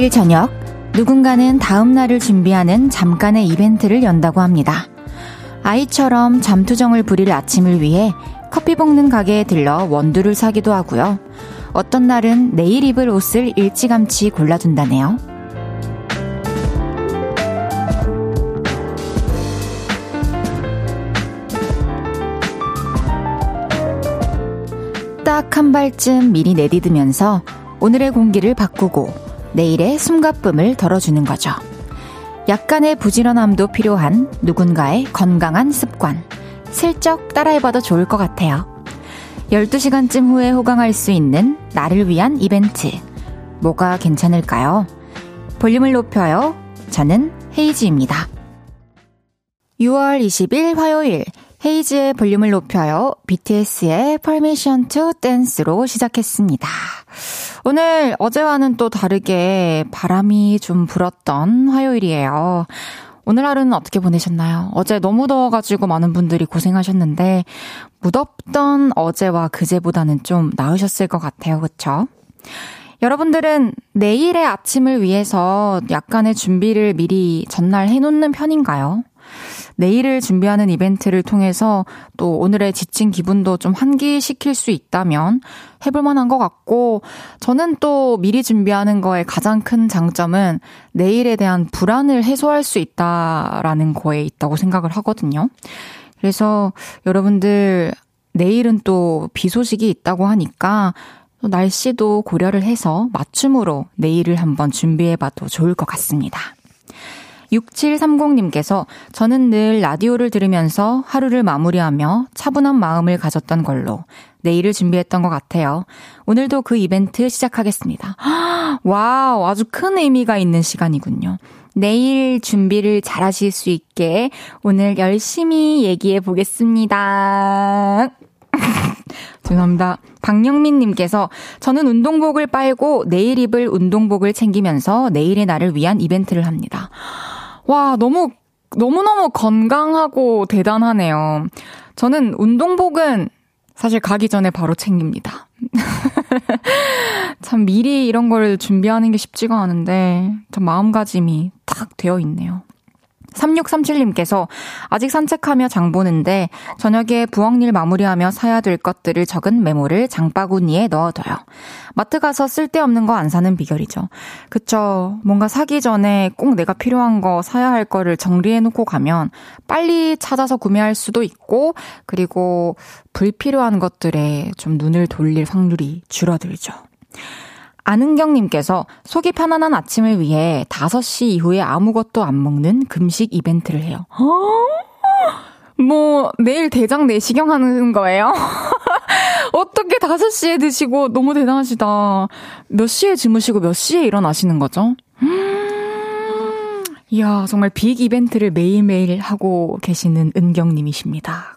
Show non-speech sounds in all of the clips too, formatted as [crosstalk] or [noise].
매일 저녁 누군가는 다음 날을 준비하는 잠깐의 이벤트를 연다고 합니다. 아이처럼 잠투정을 부릴 아침을 위해 커피 볶는 가게에 들러 원두를 사기도 하고요. 어떤 날은 내일 입을 옷을 일찌감치 골라둔다네요. 딱 한 발쯤 미리 내디드면서 오늘의 공기를 바꾸고 내일의 숨가쁨을 덜어주는 거죠. 약간의 부지런함도 필요한 누군가의 건강한 습관. 슬쩍 따라해봐도 좋을 것 같아요. 12시간쯤 후에 호강할 수 있는 나를 위한 이벤트. 뭐가 괜찮을까요? 볼륨을 높여요. 저는 헤이즈입니다. 6월 20일 화요일 헤이즈의 볼륨을 높여요. BTS의 Permission to Dance로 시작했습니다. 오늘 어제와는 또 다르게 바람이 좀 불었던 화요일이에요. 오늘 하루는 어떻게 보내셨나요? 어제 너무 더워가지고 많은 분들이 고생하셨는데, 무덥던 어제와 그제보다는 좀 나으셨을 것 같아요. 그쵸? 여러분들은 내일의 아침을 위해서 약간의 준비를 미리 전날 해놓는 편인가요? 내일을 준비하는 이벤트를 통해서 또 오늘의 지친 기분도 좀 환기시킬 수 있다면 해볼 만한 것 같고, 저는 또 미리 준비하는 거에 가장 큰 장점은 내일에 대한 불안을 해소할 수 있다라는 거에 있다고 생각을 하거든요. 그래서 여러분들 내일은 또 비 소식이 있다고 하니까 날씨도 고려를 해서 맞춤으로 내일을 한번 준비해봐도 좋을 것 같습니다. 6730님께서 저는 늘 라디오를 들으면서 하루를 마무리하며 차분한 마음을 가졌던 걸로 내일을 준비했던 것 같아요. 오늘도 그 이벤트 시작하겠습니다. [gasps] 와우, 아주 큰 의미가 있는 시간이군요. 내일 준비를 잘 하실 수 있게 오늘 열심히 얘기해 보겠습니다. [laughs] 죄송합니다. 박영민님께서 저는 운동복을 빨고 내일 입을 운동복을 챙기면서 내일의 날을 위한 이벤트를 합니다. 와, 너무, 너무너무 건강하고 대단하네요. 저는 운동복은 사실 가기 전에 바로 챙깁니다. [laughs] 참 미리 이런 걸 준비하는 게 쉽지가 않은데, 참 마음가짐이 딱 되어 있네요. 3637님께서 아직 산책하며 장 보는데 저녁에 부엌일 마무리하며 사야 될 것들을 적은 메모를 장바구니에 넣어둬요. 마트 가서 쓸데없는 거 안 사는 비결이죠. 그쵸. 뭔가 사기 전에 꼭 내가 필요한 거 사야 할 거를 정리해놓고 가면 빨리 찾아서 구매할 수도 있고 그리고 불필요한 것들에 좀 눈을 돌릴 확률이 줄어들죠. 안은경님께서 속이 편안한 아침을 위해 5시 이후에 아무것도 안 먹는 금식 이벤트를 해요. 뭐, 내일 대장 내시경 하는 거예요? [laughs] 어떻게 5시에 드시고 너무 대단하시다. 몇 시에 주무시고 몇 시에 일어나시는 거죠? 이야, 정말 빅 이벤트를 매일매일 하고 계시는 은경님이십니다.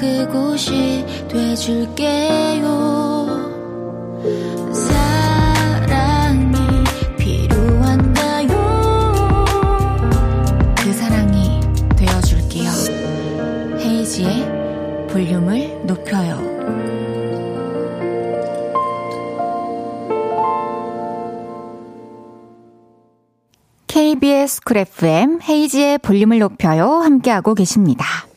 그곳이 돼줄게요. 사랑이 필요한가요? 그 사랑이 되어줄게요. 헤이지의 볼륨을 높여요. KBS 쿨 FM 헤이지의 볼륨을 높여요. 함께하고 계십니다.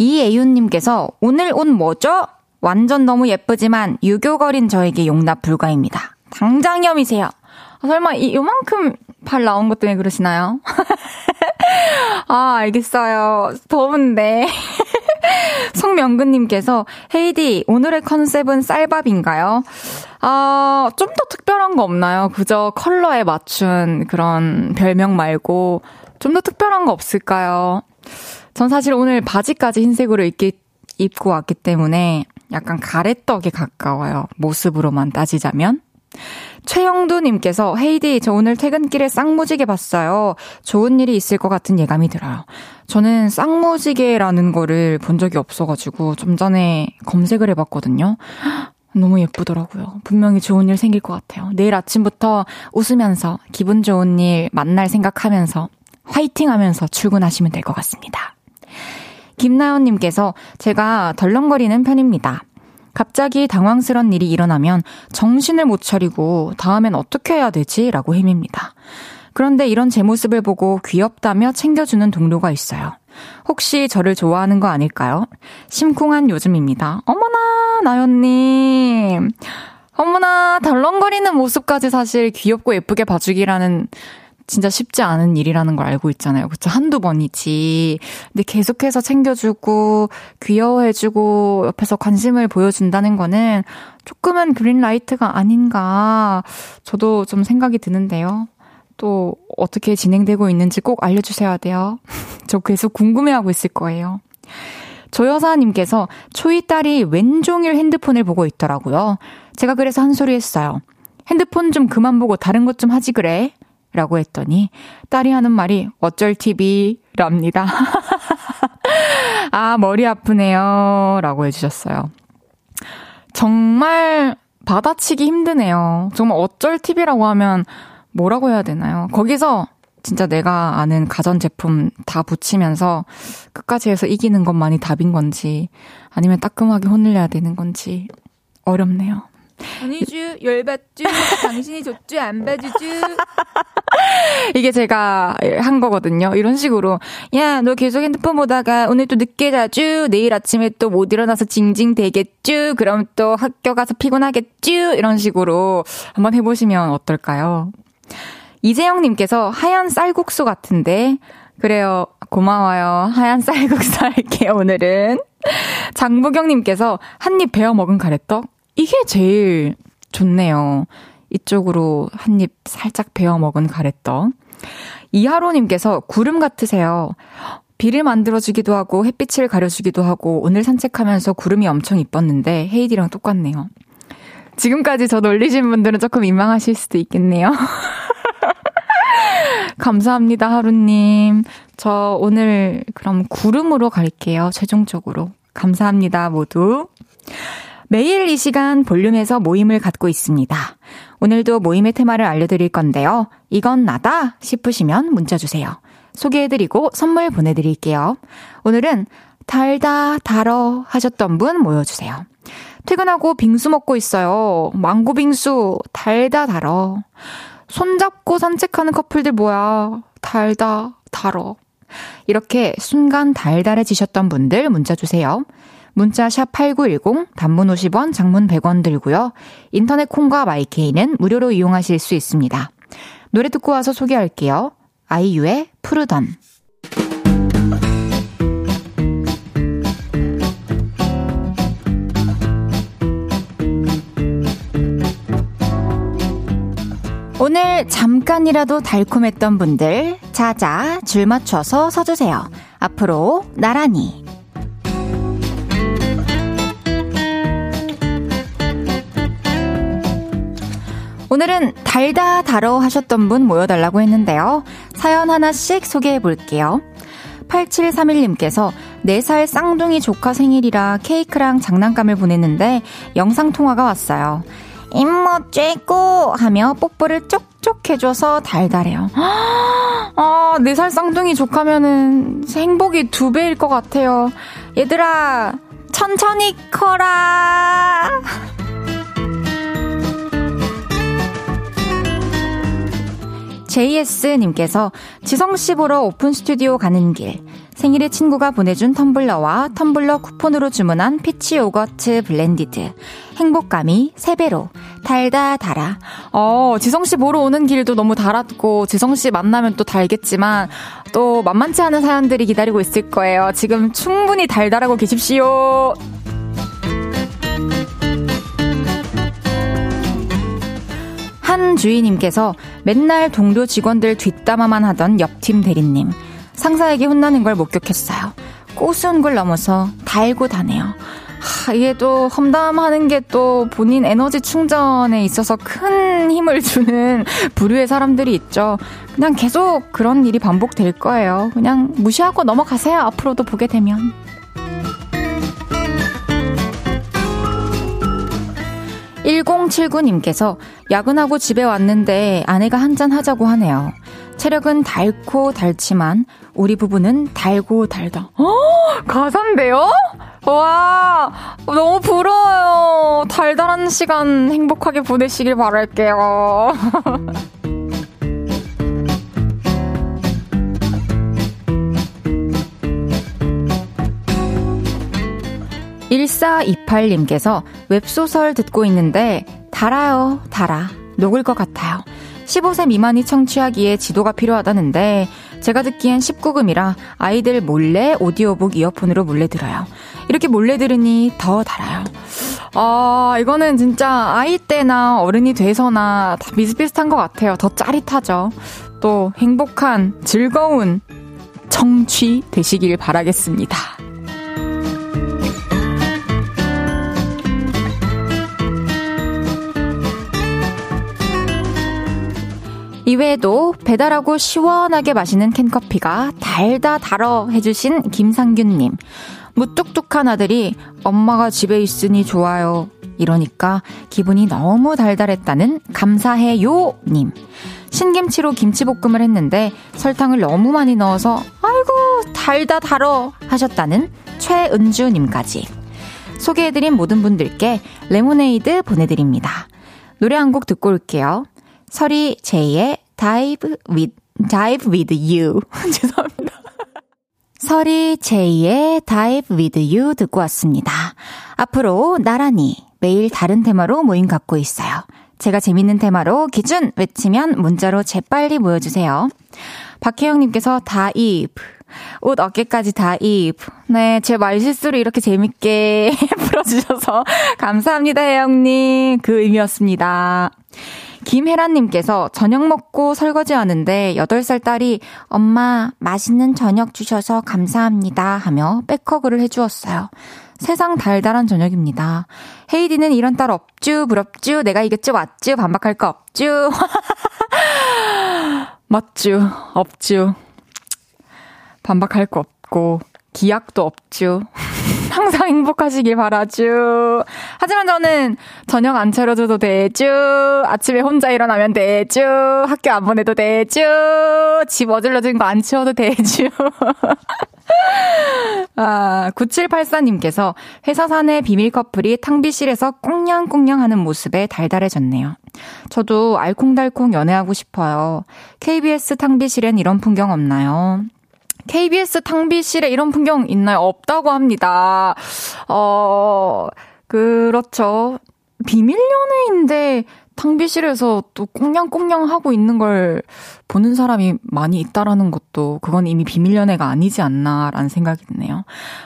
이애윤님께서 오늘 옷 뭐죠? 완전 너무 예쁘지만 유교거린 저에게 용납 불가입니다. 당장염이세요. 아, 설마 이, 요만큼 발 나온 것 때문에 그러시나요? [laughs] 아, 알겠어요. 더운데. [laughs] 송명근님께서, 헤이디, 오늘의 컨셉은 쌀밥인가요? 아, 좀 더 특별한 거 없나요? 그저 컬러에 맞춘 그런 별명 말고, 좀 더 특별한 거 없을까요? 전 사실 오늘 바지까지 흰색으로 입기, 입고 왔기 때문에 약간 가래떡에 가까워요. 모습으로만 따지자면. 최영두님께서 헤이디 저 오늘 퇴근길에 쌍무지개 봤어요. 좋은 일이 있을 것 같은 예감이 들어요. 저는 쌍무지개라는 거를 본 적이 없어가지고 좀 전에 검색을 해봤거든요. 너무 예쁘더라고요. 분명히 좋은 일 생길 것 같아요. 내일 아침부터 웃으면서 기분 좋은 일 만날 생각하면서 화이팅 하면서 출근하시면 될 것 같습니다. 김나연님께서 제가 덜렁거리는 편입니다. 갑자기 당황스런 일이 일어나면 정신을 못 차리고 다음엔 어떻게 해야 되지? 라고 헤밉니다. 그런데 이런 제 모습을 보고 귀엽다며 챙겨주는 동료가 있어요. 혹시 저를 좋아하는 거 아닐까요? 심쿵한 요즘입니다. 어머나, 나연님. 어머나, 덜렁거리는 모습까지 사실 귀엽고 예쁘게 봐주기라는 진짜 쉽지 않은 일이라는 걸 알고 있잖아요. 그쵸? 한두 번이지. 근데 계속해서 챙겨주고, 귀여워해주고, 옆에서 관심을 보여준다는 거는 조금은 그린라이트가 아닌가. 저도 좀 생각이 드는데요. 또 어떻게 진행되고 있는지 꼭 알려주셔야 돼요. [laughs] 저 계속 궁금해하고 있을 거예요. 조여사님께서 초이 딸이 왼종일 핸드폰을 보고 있더라고요. 제가 그래서 한 소리 했어요. 핸드폰 좀 그만 보고 다른 것 좀 하지 그래. 라고 했더니 딸이 하는 말이 어쩔 TV 랍니다. [laughs] 아, 머리 아프네요. 라고 해주셨어요. 정말 받아치기 힘드네요. 정말 어쩔 TV라고 하면 뭐라고 해야 되나요? 거기서 진짜 내가 아는 가전제품 다 붙이면서 끝까지 해서 이기는 것만이 답인 건지 아니면 따끔하게 혼을 내야 되는 건지 어렵네요. 아니쥬, 열받쥬, 당신이 줬쥬, 안 봐주쥬. [laughs] 이게 제가 한 거거든요. 이런 식으로. 야, 너 계속 핸드폰 보다가 오늘 또 늦게 자쥬, 내일 아침에 또 못 일어나서 징징 대겠쥬, 그럼 또 학교 가서 피곤하겠쥬, 이런 식으로 한번 해보시면 어떨까요? 이재영님께서 하얀 쌀국수 같은데, 그래요. 고마워요. 하얀 쌀국수 [laughs] 할게요, 오늘은. 장부경님께서 한 입 베어 먹은 가래떡? 이게 제일 좋네요. 이쪽으로 한 입 살짝 베어 먹은 가래떡. 이하로님께서 구름 같으세요. 비를 만들어주기도 하고 햇빛을 가려주기도 하고 오늘 산책하면서 구름이 엄청 이뻤는데 헤이디랑 똑같네요. 지금까지 저 놀리신 분들은 조금 민망하실 수도 있겠네요. [laughs] 감사합니다, 하루님. 저 오늘 그럼 구름으로 갈게요, 최종적으로. 감사합니다, 모두. 매일 이 시간 볼륨에서 모임을 갖고 있습니다. 오늘도 모임의 테마를 알려드릴 건데요. 이건 나다 싶으시면 문자 주세요. 소개해드리고 선물 보내드릴게요. 오늘은 달다 달어 하셨던 분 모여주세요. 퇴근하고 빙수 먹고 있어요. 망고 빙수 달다 달어. 손잡고 산책하는 커플들 뭐야. 달다 달어. 이렇게 순간 달달해지셨던 분들 문자 주세요. 문자 샵 8910 단문 50원, 장문 100원 들고요. 인터넷 콩과 마이케이는 무료로 이용하실 수 있습니다. 노래 듣고 와서 소개할게요. 아이유의 푸르던 오늘 잠깐이라도 달콤했던 분들 자자 줄 맞춰서 서주세요. 앞으로 나란히 오늘은 달다 달어 하셨던 분 모여달라고 했는데요. 사연 하나씩 소개해 볼게요. 8731님께서 4살 쌍둥이 조카 생일이라 케이크랑 장난감을 보냈는데 영상통화가 왔어요. 이모 최고 하며 뽀뽀를 쪽쪽 해줘서 달달해요. 아, 4살 쌍둥이 조카면은 행복이 두 배일 것 같아요. 얘들아, 천천히 커라! JS님께서 지성씨 보러 오픈 스튜디오 가는 길. 생일에 친구가 보내준 텀블러와 텀블러 쿠폰으로 주문한 peach yogurt blended. 행복감이 3배로. 달다 달아. 어, 지성씨 보러 오는 길도 너무 달았고, 지성씨 만나면 또 달겠지만, 또 만만치 않은 사연들이 기다리고 있을 거예요. 지금 충분히 달달하고 계십시오. 한 주인님께서 맨날 동료 직원들 뒷담화만 하던 옆팀 대리님. 상사에게 혼나는 걸 목격했어요. 꼬스운 걸 넘어서 달고 다네요. 하, 이게 또 험담하는 게 또 본인 에너지 충전에 있어서 큰 힘을 주는 부류의 사람들이 있죠. 그냥 계속 그런 일이 반복될 거예요. 그냥 무시하고 넘어가세요. 앞으로도 보게 되면. 1079님께서 야근하고 집에 왔는데 아내가 한잔 하자고 하네요. 체력은 닳고 닳지만 우리 부부는 달고 달다. 어? 가사인데요? 와, 너무 부러워요. 달달한 시간 행복하게 보내시길 바랄게요. [laughs] 1428님께서 웹소설 듣고 있는데 달아요, 달아. 녹을 것 같아요. 15세 미만이 청취하기에 지도가 필요하다는데 제가 듣기엔 19금이라 아이들 몰래 오디오북 이어폰으로 몰래 들어요. 이렇게 몰래 들으니 더 달아요. 아, 이거는 진짜 아이 때나 어른이 돼서나 다 비슷비슷한 것 같아요. 더 짜릿하죠. 또 행복한, 즐거운 청취 되시길 바라겠습니다. 이외에도 배달하고 시원하게 마시는 캔커피가 달다 달어 해주신 김상균님. 무뚝뚝한 아들이 엄마가 집에 있으니 좋아요. 이러니까 기분이 너무 달달했다는 감사해요 님. 신김치로 김치볶음을 했는데 설탕을 너무 많이 넣어서 아이고 달다 달어 하셨다는 최은주 님까지. 소개해드린 모든 분들께 레모네이드 보내드립니다. 노래 한 곡 듣고 올게요. 서리 제이의 Dive with, Dive with You. [laughs] 죄송합니다. 서리 제이의 Dive with You 듣고 왔습니다. 앞으로 나란히 매일 다른 테마로 모임 갖고 있어요. 제가 재밌는 테마로 기준 외치면 문자로 재빨리 모여주세요. 박혜영님께서 dive. 옷 어깨까지 dive. 네, 제 말 실수로 이렇게 재밌게 [laughs] 풀어주셔서 감사합니다, 혜영님. 그 의미였습니다. 김혜란님께서 저녁 먹고 설거지 하는데 8살 딸이 엄마 맛있는 저녁 주셔서 감사합니다 하며 백허그를 해주었어요. 세상 달달한 저녁입니다. 헤이디는 이런 딸 없쥬, 부럽쥬, 내가 이겼쥬, 왔쥬, 반박할 거 없쥬. [laughs] 맞쥬, 없쥬. 반박할 거 없고, 기약도 없쥬. 항상 행복하시길 바라죠. 하지만 저는 저녁 안 차려줘도 되죠. 아침에 혼자 일어나면 되죠. 학교 안 보내도 되죠. 집 어질러진 거 안 치워도 되죠. [laughs] 아, 9784님께서 회사 사내 비밀 커플이 탕비실에서 꽁냥꽁냥 하는 모습에 달달해졌네요. 저도 알콩달콩 연애하고 싶어요. KBS 탕비실엔 이런 풍경 없나요? KBS 탕비실에 이런 풍경 있나요? 없다고 합니다. 어, 그렇죠. 비밀 연애인데 탕비실에서 또 꽁냥꽁냥 하고 있는 걸 보는 사람이 많이 있다라는 것도 그건 이미 비밀 연애가 아니지 않나라는 생각이 드네요.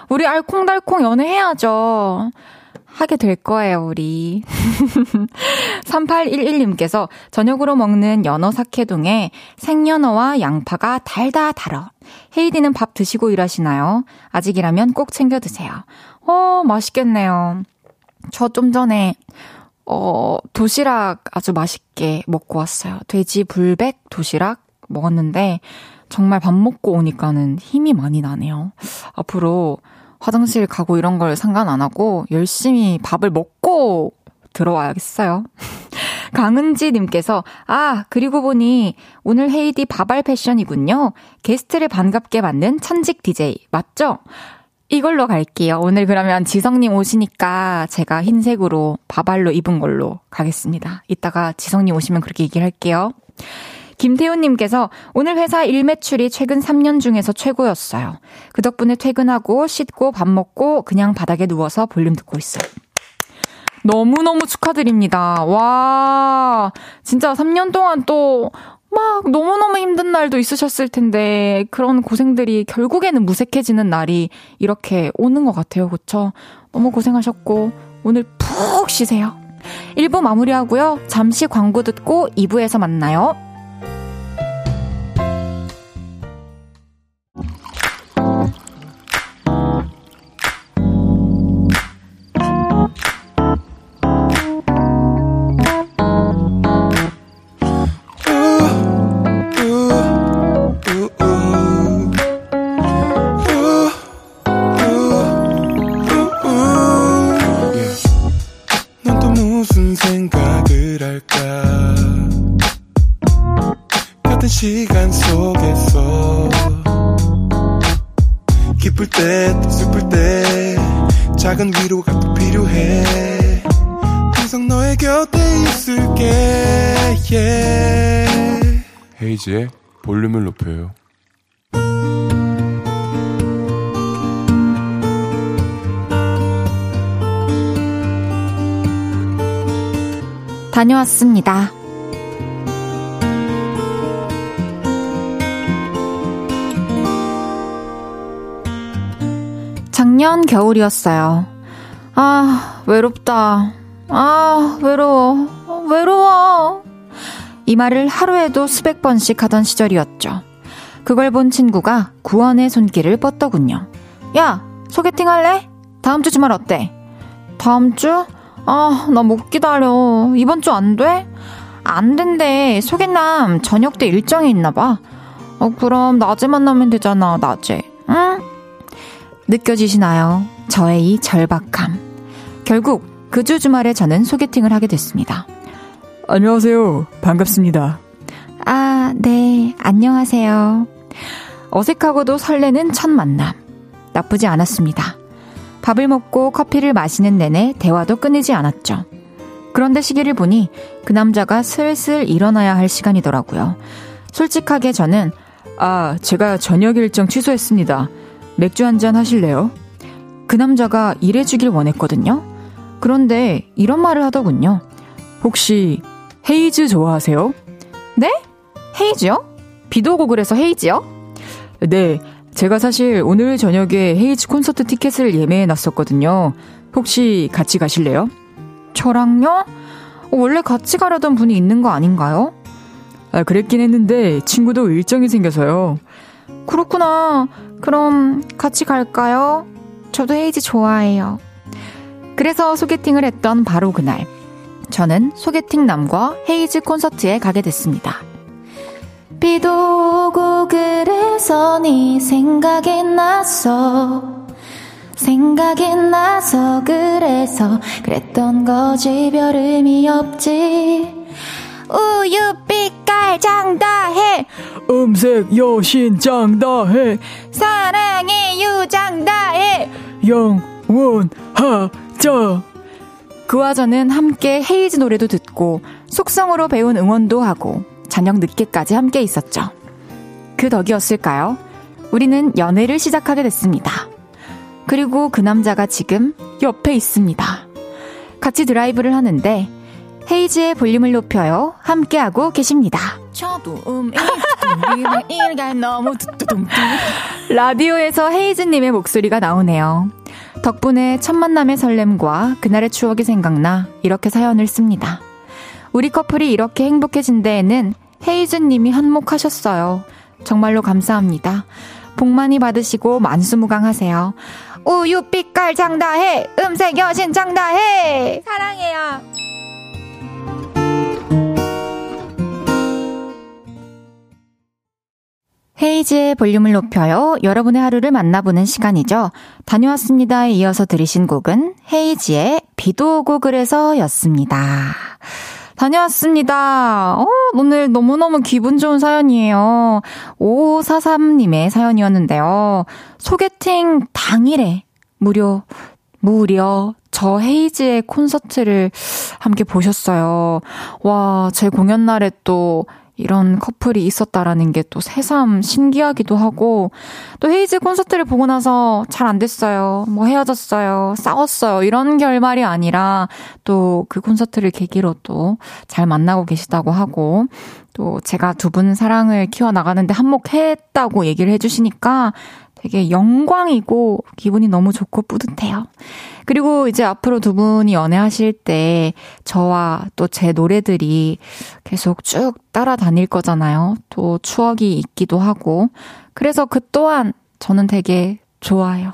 우리 알콩달콩 연애해야죠. 하게 될 거예요, 우리. [laughs] 3811님께서 저녁으로 먹는 연어 사케동에 생연어와 양파가 달다 달어. 헤이디는 밥 드시고 일하시나요? 아직이라면 꼭 챙겨 드세요. 어, 맛있겠네요. 저 좀 전에 어, 도시락 아주 맛있게 먹고 왔어요. 돼지 불백 도시락 먹었는데 정말 밥 먹고 오니까는 힘이 많이 나네요. 앞으로 화장실 가고 이런 걸 상관 안 하고 열심히 밥을 먹고 들어와야겠어요. [laughs] 강은지님께서, 아, 그리고 보니 오늘 헤이디 바발 패션이군요. 게스트를 반갑게 만든 천직 DJ. 맞죠? 이걸로 갈게요. 오늘 그러면 지성님 오시니까 제가 흰색으로 바발로 입은 걸로 가겠습니다. 이따가 지성님 오시면 그렇게 얘기를 할게요. 김태훈님께서 오늘 회사 일 매출이 최근 3년 중에서 최고였어요. 그 덕분에 퇴근하고 씻고 밥 먹고 그냥 바닥에 누워서 볼륨 듣고 있어요. 너무너무 축하드립니다. 와, 진짜 3년 동안 또, 막 너무너무 힘든 날도 있으셨을 텐데, 그런 고생들이 결국에는 무색해지는 날이 이렇게 오는 것 같아요. 그쵸? 너무 고생하셨고, 오늘 푹 쉬세요. 1부 마무리하고요. 잠시 광고 듣고 2부에서 만나요. 헤이지의 볼륨을 높여요 다녀왔습니다. 작년 겨울이었어요. 아, 외롭다. 아, 외로워. 외로워. 이 말을 하루에도 수백 번씩 하던 시절이었죠. 그걸 본 친구가 구원의 손길을 뻗더군요. 야, 소개팅 할래? 다음 주 주말 어때? 다음 주? 아, 나 못 기다려. 이번 주 안 돼? 안 된대. 소개남 저녁 때 일정이 있나 봐. 어, 그럼 낮에 만나면 되잖아, 낮에. 응? 느껴지시나요? 저의 이 절박함. 결국 그 주 주말에 저는 소개팅을 하게 됐습니다. 안녕하세요. 반갑습니다. 아, 네. 안녕하세요. 어색하고도 설레는 첫 만남. 나쁘지 않았습니다. 밥을 먹고 커피를 마시는 내내 대화도 끊이지 않았죠. 그런데 시계를 보니 그 남자가 슬슬 일어나야 할 시간이더라고요. 솔직하게 저는 아, 제가 저녁 일정 취소했습니다. 맥주 한 잔 하실래요? 그 남자가 일해주길 원했거든요. 그런데 이런 말을 하더군요. 혹시 헤이즈 좋아하세요? 네? 헤이즈요? 비도곡을 해서 헤이즈요? 네, 제가 사실 오늘 저녁에 헤이즈 콘서트 티켓을 예매해 놨었거든요. 혹시 같이 가실래요? 저랑요? 원래 같이 가려던 분이 있는 거 아닌가요? 아, 그랬긴 했는데 친구도 일정이 생겨서요. 그렇구나. 그럼 같이 갈까요? 저도 헤이즈 좋아해요. 그래서 소개팅을 했던 바로 그날. 저는 소개팅 남과 헤이즈 콘서트에 가게 됐습니다. 비도 오고 그래서 네 생각이 났어 생각이 나서 그래서 그랬던 거지 별 의미 없지. 우유 빛 깔 장 다해 음색 여신 장 다해 사랑의 유장 다해. 영원하자 그와 저는 함께 헤이즈 노래도 듣고 속성으로 배운 응원도 하고 저녁 늦게까지 함께 있었죠. 그 덕이었을까요? 우리는 연애를 시작하게 됐습니다. 그리고 그 남자가 지금 옆에 있습니다. 같이 드라이브를 하는데 헤이즈의 볼륨을 높여요. 함께하고 계십니다. 라디오에서 헤이즈님의 목소리가 나오네요. 덕분에 첫 만남의 설렘과 그날의 추억이 생각나 이렇게 사연을 씁니다. 우리 커플이 이렇게 행복해진 데에는 헤이즈 님이 한몫하셨어요. 정말로 감사합니다. 복 많이 받으시고 만수무강 하세요. 우유 빛깔 장다해! 음색 여신 장다해! 사랑해요. 헤이즈의 볼륨을 높여요. 여러분의 하루를 만나보는 시간이죠. 다녀왔습니다에 이어서 들으신 곡은 헤이지의 비도 오고 그래서 였습니다. 다녀왔습니다. 어, 오늘 너무너무 기분 좋은 사연이에요. 5543님의 사연이었는데요. 소개팅 당일에 무려, 무려 저 헤이즈의 콘서트를 함께 보셨어요. 와, 제 공연 날에 또 이런 커플이 있었다라는 게 또 새삼 신기하기도 하고, 또 헤이즈 콘서트를 보고 나서 잘 안 됐어요. 뭐 헤어졌어요. 싸웠어요. 이런 결말이 아니라 또 그 콘서트를 계기로 또 잘 만나고 계시다고 하고, 또 제가 두 분 사랑을 키워나가는데 한몫했다고 얘기를 해주시니까 되게 영광이고 기분이 너무 좋고 뿌듯해요. 그리고 이제 앞으로 두 분이 연애하실 때 저와 또 제 노래들이 계속 쭉 따라다닐 거잖아요. 또 추억이 있기도 하고. 그래서 그 또한 저는 되게 좋아요.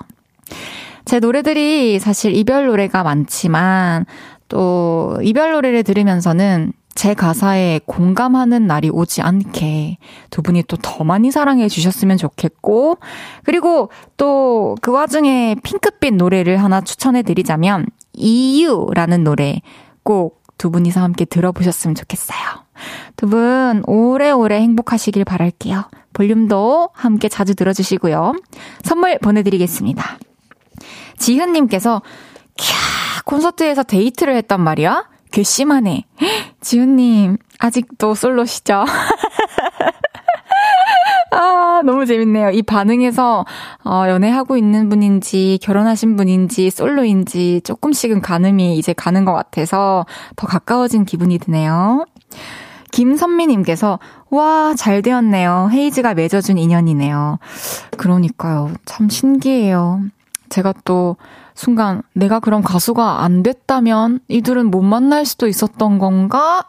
제 노래들이 사실 이별 노래가 많지만 또 이별 노래를 들으면서는 제 가사에 공감하는 날이 오지 않게 두 분이 또 더 많이 사랑해 주셨으면 좋겠고, 그리고 또 그 와중에 핑크빛 노래를 하나 추천해 드리자면, 이유라는 노래, 꼭 두 분이서 함께 들어보셨으면 좋겠어요. 두 분 오래오래 행복하시길 바랄게요. 볼륨도 함께 자주 들어주시고요. 선물 보내드리겠습니다. 지훈님께서 캬 콘서트에서 데이트를 했단 말이야? 괘씸하네. 지훈님 아직도 솔로시죠? [laughs] 아, 너무 재밌네요. 이 반응에서, 어, 연애하고 있는 분인지, 결혼하신 분인지, 솔로인지, 조금씩은 가늠이 이제 가는 것 같아서 더 가까워진 기분이 드네요. 김선미님께서, 와, 잘 되었네요. 헤이즈가 맺어준 인연이네요. 그러니까요. 참 신기해요. 제가 또, 순간, 내가 그럼 가수가 안 됐다면, 이들은 못 만날 수도 있었던 건가?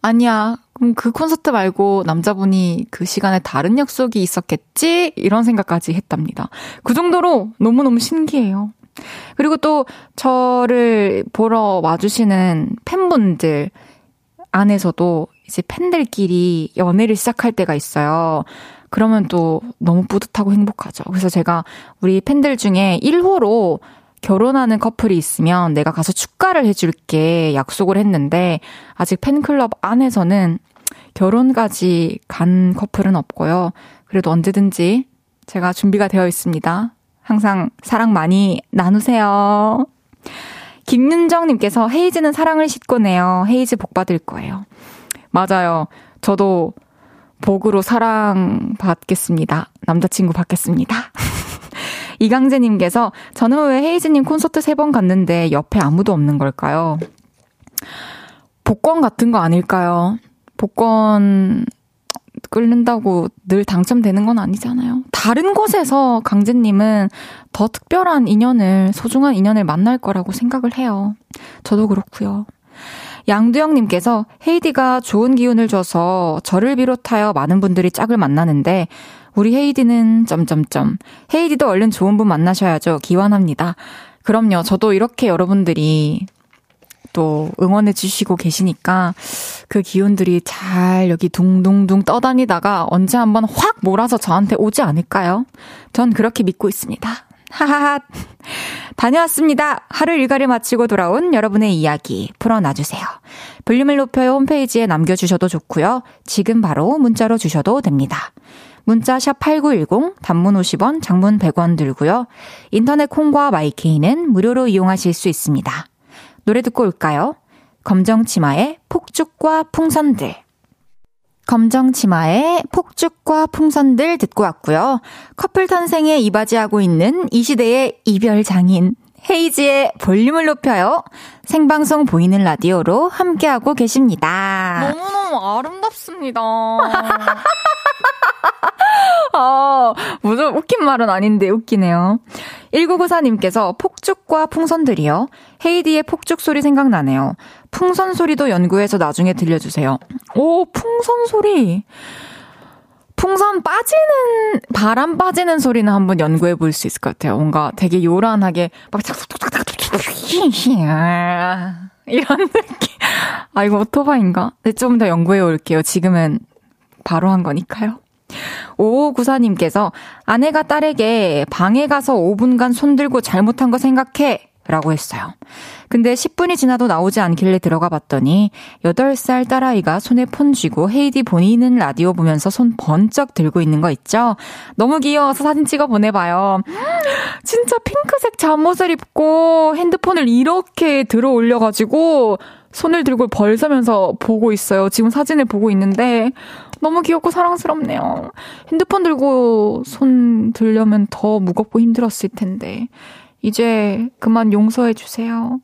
아니야. 그럼 그 콘서트 말고 남자분이 그 시간에 다른 약속이 있었겠지? 이런 생각까지 했답니다. 그 정도로 너무너무 신기해요. 그리고 또 저를 보러 와주시는 팬분들 안에서도 이제 팬들끼리 연애를 시작할 때가 있어요. 그러면 또 너무 뿌듯하고 행복하죠. 그래서 제가 우리 팬들 중에 1호로 결혼하는 커플이 있으면 내가 가서 축가를 해줄게 약속을 했는데 아직 팬클럽 안에서는 결혼까지 간 커플은 없고요. 그래도 언제든지 제가 준비가 되어 있습니다. 항상 사랑 많이 나누세요. 김윤정님께서 헤이즈는 사랑을 싣고 내요. 헤이즈 복 받을 거예요. 맞아요. 저도 복으로 사랑 받겠습니다. 남자친구 받겠습니다. [laughs] 이강재님께서 저는 왜 헤이즈님 콘서트 세 번 갔는데 옆에 아무도 없는 걸까요? 복권 같은 거 아닐까요? 복권 끓는다고 늘 당첨되는 건 아니잖아요. 다른 곳에서 강재님은 더 특별한 인연을, 소중한 인연을 만날 거라고 생각을 해요. 저도 그렇고요. 양두영님께서 헤이디가 좋은 기운을 줘서 저를 비롯하여 많은 분들이 짝을 만나는데 우리 헤이디는 점점점. 헤이디도 얼른 좋은 분 만나셔야죠. 기원합니다. 그럼요. 저도 이렇게 여러분들이 또 응원해 주시고 계시니까 그 기운들이 잘 여기 둥둥둥 떠다니다가 언제 한번 확 몰아서 저한테 오지 않을까요? 전 그렇게 믿고 있습니다. 하하하. 다녀왔습니다. 하루 일과를 마치고 돌아온 여러분의 이야기 풀어놔주세요. 볼륨을 높여요 홈페이지에 남겨주셔도 좋고요. 지금 바로 문자로 주셔도 됩니다. 문자 샵 8910 단문 50원, 장문 100원 들고요. 인터넷 콩과 마이케이는 무료로 이용하실 수 있습니다. 노래 듣고 올까요? 검정치마의 폭죽과 풍선들. 검정 치마의 폭죽과 풍선들 듣고 왔고요. 커플 탄생에 이바지하고 있는 이 시대의 이별 장인 헤이지의 볼륨을 높여요. 생방송 보이는 라디오로 함께하고 계십니다. 너무너무 아름답습니다. [laughs] 아, 무슨 웃긴 말은 아닌데 웃기네요. 1994님께서 폭죽과 풍선들이요. 헤이디의 폭죽 소리 생각나네요. 풍선 소리도 연구해서 나중에 들려주세요. 오, 풍선 소리. 풍선 빠지는, 바람 빠지는 소리는 한번 연구해 볼 수 있을 것 같아요. 뭔가 되게 요란하게, 막, 이런 느낌. 아, 이거 오토바인가? 네, 좀 더 연구해 올게요. 지금은 바로 한 거니까요. 5594님께서 아내가 딸에게 방에 가서 5분간 손들고 잘못한 거 생각해. 라고 했어요. 근데 10분이 지나도 나오지 않길래 들어가 봤더니 8살 딸아이가 손에 폰 쥐고 헤이디 본인은 라디오 보면서 손 번쩍 들고 있는 거 있죠? 너무 귀여워서 사진 찍어 보내봐요. 진짜 핑크색 잠옷을 입고 핸드폰을 이렇게 들어 올려가지고 손을 들고 벌서면서 보고 있어요. 지금 사진을 보고 있는데 너무 귀엽고 사랑스럽네요. 핸드폰 들고 손 들려면 더 무겁고 힘들었을 텐데. 이제 그만 용서해 주세요.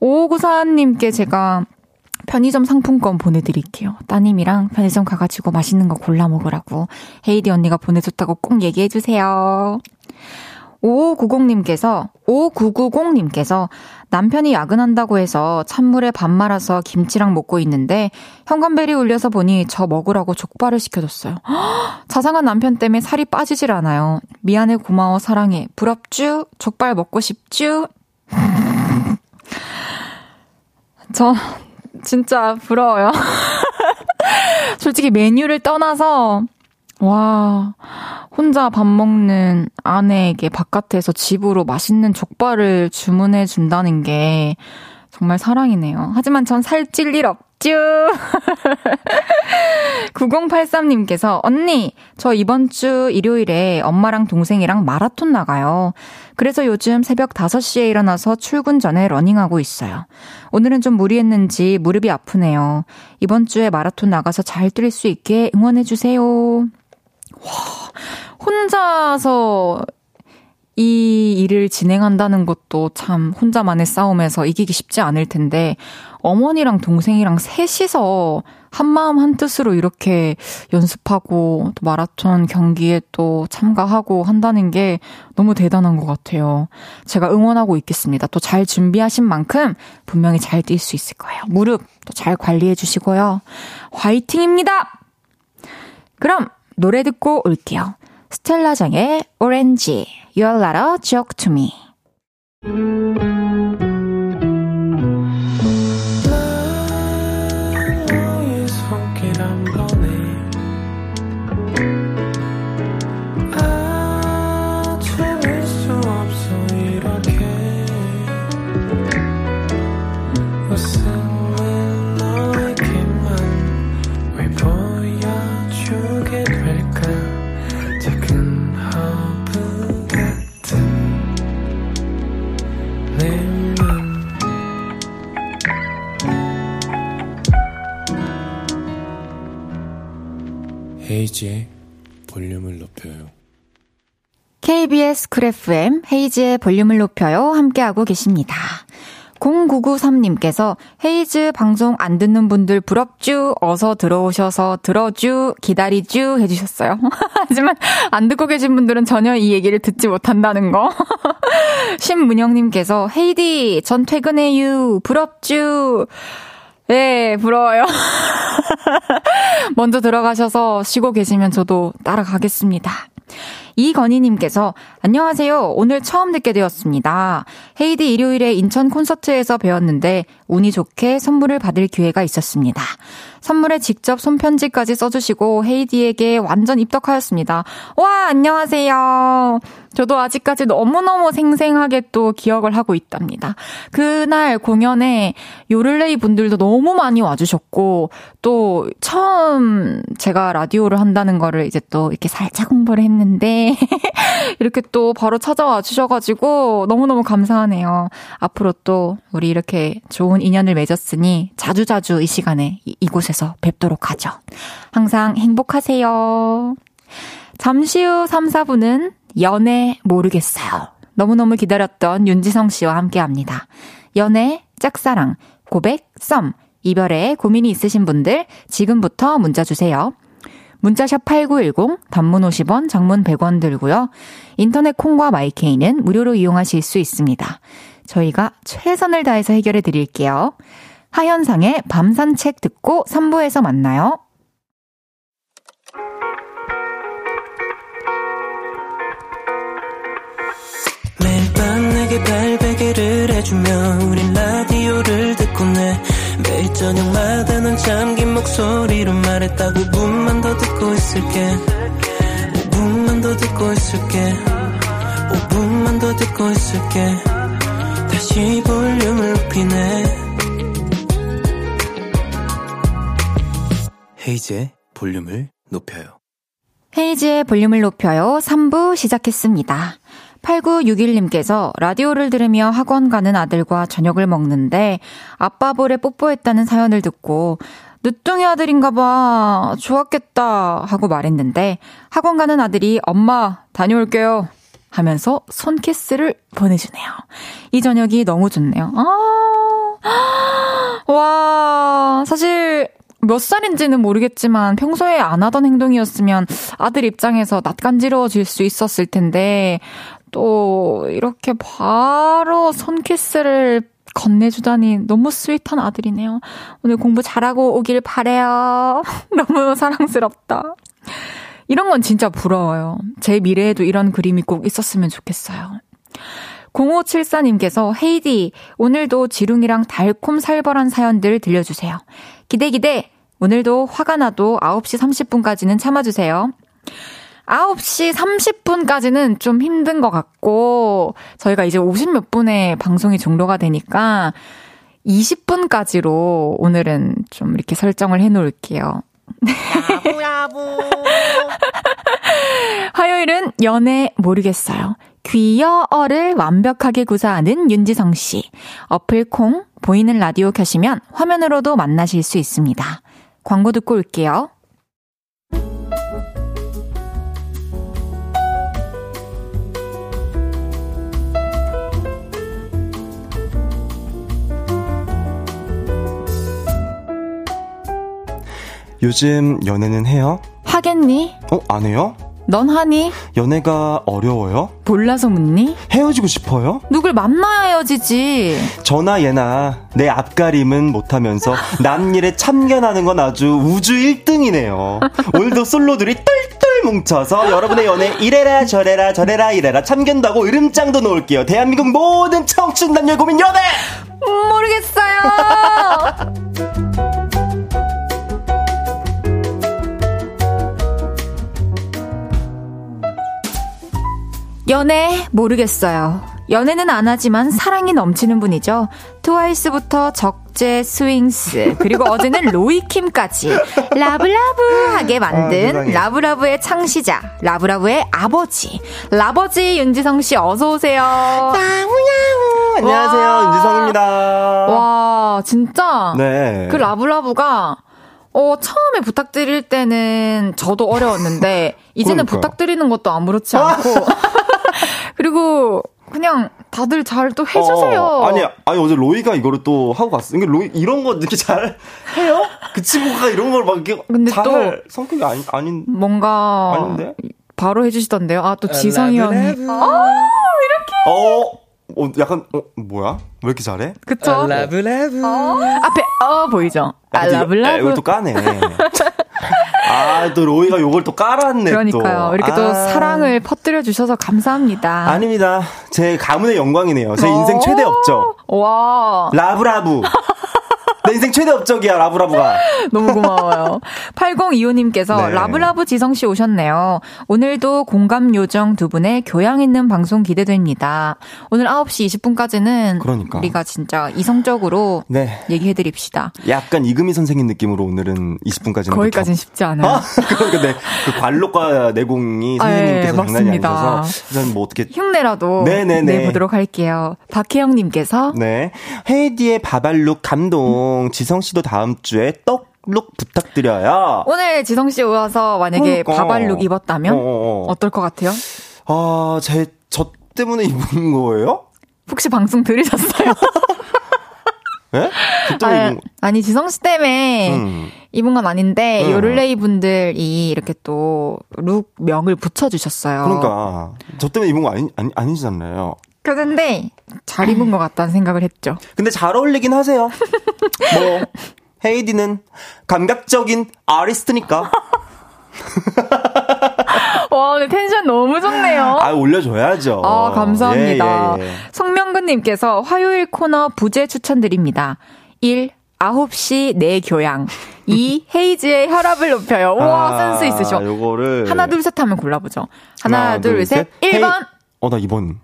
5594님께 제가 편의점 상품권 보내드릴게요. 따님이랑 편의점 가가지고 맛있는 거 골라 먹으라고 헤이디 언니가 보내줬다고 꼭 얘기해 주세요. 5590님께서, 5990님께서 남편이 야근한다고 해서 찬물에 밥 말아서 김치랑 먹고 있는데 현관벨이 울려서 보니 저 먹으라고 족발을 시켜줬어요. [gasps] 자상한 남편 때문에 살이 빠지질 않아요. 미안해, 고마워, 사랑해. 부럽쥬? 족발 먹고 싶쥬? [laughs] 저 진짜 부러워요. [laughs] 솔직히 메뉴를 떠나서 와, 혼자 밥 먹는 아내에게 바깥에서 집으로 맛있는 족발을 주문해 준다는 게 정말 사랑이네요. 하지만 전 살찔 일 없죠. [laughs] 9083님께서, 언니, 저 이번 주 일요일에 엄마랑 동생이랑 마라톤 나가요. 그래서 요즘 새벽 5시에 일어나서 출근 전에 러닝하고 있어요. 오늘은 좀 무리했는지 무릎이 아프네요. 이번 주에 마라톤 나가서 잘 뛸 수 있게 응원해주세요. 와, 혼자서 이 일을 진행한다는 것도 참 혼자만의 싸움에서 이기기 쉽지 않을 텐데, 어머니랑 동생이랑 셋이서 한 마음 한 뜻으로 이렇게 연습하고 또 마라톤 경기에 또 참가하고 한다는 게 너무 대단한 것 같아요. 제가 응원하고 있겠습니다. 또 잘 준비하신 만큼 분명히 잘 뛸 수 있을 거예요. 무릎 또 잘 관리해 주시고요. 화이팅입니다! 그럼 노래 듣고 올게요. 스텔라장의 오렌지, You're a joke to me. 헤이즈의 볼륨을 높여요. KBS 쿨 FM 헤이즈의 볼륨을 높여요. 함께하고 계십니다. 0993님께서 헤이즈 방송 안 듣는 분들 부럽쥬 어서 들어오셔서 들어쥬 기다리쥬 해주셨어요. [laughs] 하지만 안 듣고 계신 분들은 전혀 이 얘기를 듣지 못한다는 거. [laughs] 신문영님께서 헤이즈 전 퇴근해유 부럽쥬 네, 부러워요. [laughs] 먼저 들어가셔서 쉬고 계시면 저도 따라가겠습니다. 이건희님께서 안녕하세요. 오늘 처음 듣게 되었습니다. 헤이디 일요일에 인천 콘서트에서 배웠는데 운이 좋게 선물을 받을 기회가 있었습니다. 선물에 직접 손편지까지 써주시고 헤이디에게 완전 입덕하였습니다. 와, 안녕하세요. 저도 아직까지 너무너무 생생하게 또 기억을 하고 있답니다. 그날 공연에 요를레이 분들도 너무 많이 와주셨고, 또 처음 제가 라디오를 한다는 거를 이제 또 이렇게 살짝 공부를 했는데, [laughs] 이렇게 또 바로 찾아와 주셔가지고 너무너무 감사하네요. 앞으로 또 우리 이렇게 좋은 인연을 맺었으니 자주자주 이 시간에 이곳에 서 뵙도록 하죠. 항상 행복하세요. 잠시 후 3, 4분은 연애 모르겠어요. 너무너무 기다렸던 윤지성 씨와 함께 합니다. 연애, 짝사랑, 고백, 썸, 이별에 고민이 있으신 분들 지금부터 문자 주세요. 문자샵 8910, 단문 50원, 장문 100원 들고요. 인터넷 콩과 마이케이는 무료로 이용하실 수 있습니다. 저희가 최선을 다해서 해결해 드릴게요. 하현상의 밤산책 듣고 3부에서 만나요. 매일 밤 내게 발베개를 해주며 우린 라디오를 듣고 내 매일 저녁마다 넌 잠긴 목소리로 말했다 5분만 더 듣고 있을게. 5분만 더 듣고 있을게. 5분만 더 듣고 있을게. 다시 볼륨을 높이네 헤이지의 볼륨을 높여요. 헤이지의 볼륨을 높여요. 3부 시작했습니다. 8961님께서 라디오를 들으며 학원 가는 아들과 저녁을 먹는데 아빠 볼에 뽀뽀했다는 사연을 듣고 늦둥이 아들인가 봐. 좋았겠다. 하고 말했는데 학원 가는 아들이 엄마 다녀올게요. 하면서 손키스를 보내주네요. 이 저녁이 너무 좋네요. 아, [gasps] 와, 사실 몇 살인지는 모르겠지만 평소에 안 하던 행동이었으면 아들 입장에서 낯간지러워질 수 있었을 텐데 또 이렇게 바로 손키스를 건네주다니 너무 스윗한 아들이네요. 오늘 공부 잘하고 오길 바래요. [laughs] 너무 사랑스럽다. 이런 건 진짜 부러워요. 제 미래에도 이런 그림이 꼭 있었으면 좋겠어요. 0574님께서 헤이디 오늘도 지룽이랑 달콤 살벌한 사연들 들려주세요. 기대 기대 오늘도 화가 나도 9시 30분까지는 참아주세요. 9시 30분까지는 좀 힘든 것 같고, 저희가 이제 50 몇 분에 방송이 종료가 되니까, 20분까지로 오늘은 좀 이렇게 설정을 해 놓을게요. [laughs] 화요일은 연애 모르겠어요. 귀여어를 완벽하게 구사하는 윤지성 씨. 어플 콩, 보이는 라디오 켜시면 화면으로도 만나실 수 있습니다. 광고 듣고 올게요. 요즘 연애는 해요? 하겠니? 어, 안 해요? 넌 하니? 연애가 어려워요? 몰라서 묻니? 헤어지고 싶어요? 누굴 만나야 헤어지지. 저나 얘나 내 앞가림은 못하면서 남 일에 참견하는 건 아주 우주 1등이네요. 오늘도 솔로들이 똘똘 뭉쳐서 여러분의 연애 이래라 저래라 저래라 이래라 참견도 하고 으름장도 놓을게요. 대한민국 모든 청춘 남녀 고민 연애! 모르겠어요. 연애 모르겠어요. 연애는 안 하지만 사랑이 넘치는 분이죠. 트와이스부터 적재 스윙스 그리고 어제는 로이킴까지 라브라브하게 만든 아, 라브라브의 창시자 라브라브의 아버지 라버지 윤지성 씨 어서 오세요. 안녕하세요. 와. 윤지성입니다. 와 진짜 네. 그 라브라브가 어, 처음에 부탁드릴 때는 저도 어려웠는데, 이제는 그러니까요. 부탁드리는 것도 아무렇지 않고, [laughs] 그리고 그냥 다들 잘 또 해주세요. 어, 아니, 아니, 어제 로이가 이거를 또 하고 갔어. 이게 로이, 이런 거 이렇게 잘 해요? 그 친구가 이런 걸 막 이렇게 근데 잘 또- 할 성격이 아닌, 아닌, 뭔가, 아닌데? 바로 해주시던데요. 아, 또 지성이 형이. 어, 어, 약간, 어, 뭐야? 왜 이렇게 잘해? 그쵸? 라브라브. 앞에, 어, 보이죠? 아, 아. 이걸 또 까네. [laughs] 아, 또 로이가 요걸 또 깔았네. 그러니까요. 또. 이렇게 또 아. 사랑을 퍼뜨려 주셔서 감사합니다. 아닙니다. 제 가문의 영광이네요. 제 인생 최대 업적. 와, 라브라브. 내 인생 최대 업적이야, 라브라브가. [laughs] 너무 고마워요. 8025님께서 네. 라브라브 지성씨 오셨네요. 오늘도 공감 요정 두 분의 교양 있는 방송 기대됩니다. 오늘 9시 20분까지는 그러니까. 우리가 진짜 이성적으로 네. 얘기해 드립시다. 약간 이금희 선생님 느낌으로 오늘은 20분까지는. 거기까지는 쉽지 않아요. 아, 근데 [laughs] 그 관록과 내공이 아, 선생님께서 예, 장난이 맞습니다. 아니셔서 저는 뭐 어떻게 흉내라도 네네네. 내보도록 할게요. 박혜영님께서 네 헤이디의 바발룩 감동 지성 씨도 다음 주에 떡 룩 부탁드려요. 오늘 지성 씨 오셔서 만약에 그러니까. 바발룩 입었다면 어, 어, 어. 어떨 것 같아요? 아, 제 저 때문에 입은 거예요? 혹시 방송 들으셨어요? [laughs] 예? 저 때문에 아. 아니 지성 씨 때문에 음. 입은 건 아닌데 음. 요를레이 분들이 이렇게 또 룩 명을 붙여주셨어요. 그러니까 저 때문에 입은 거 아니, 아니 아니잖아요. 그런데 잘 입은 것 같다는 생각을 했죠. 근데 잘 어울리긴 하세요. [laughs] 뭐 헤이디는 감각적인 아리스트니까. [laughs] 와 오늘 텐션 너무 좋네요. 아 올려줘야죠. 아, 감사합니다. 예, 예, 예. 성명근님께서 화요일 코너 부제 추천드립니다. 1. 9시 내 교양. 2. 헤이즈의 혈압을 높여요. 우와, 아, 센스 있으셔. 요거를 하나, 둘, 셋 하면 골라보죠. 하나, 둘, 셋. 1번. 어, 나 2번.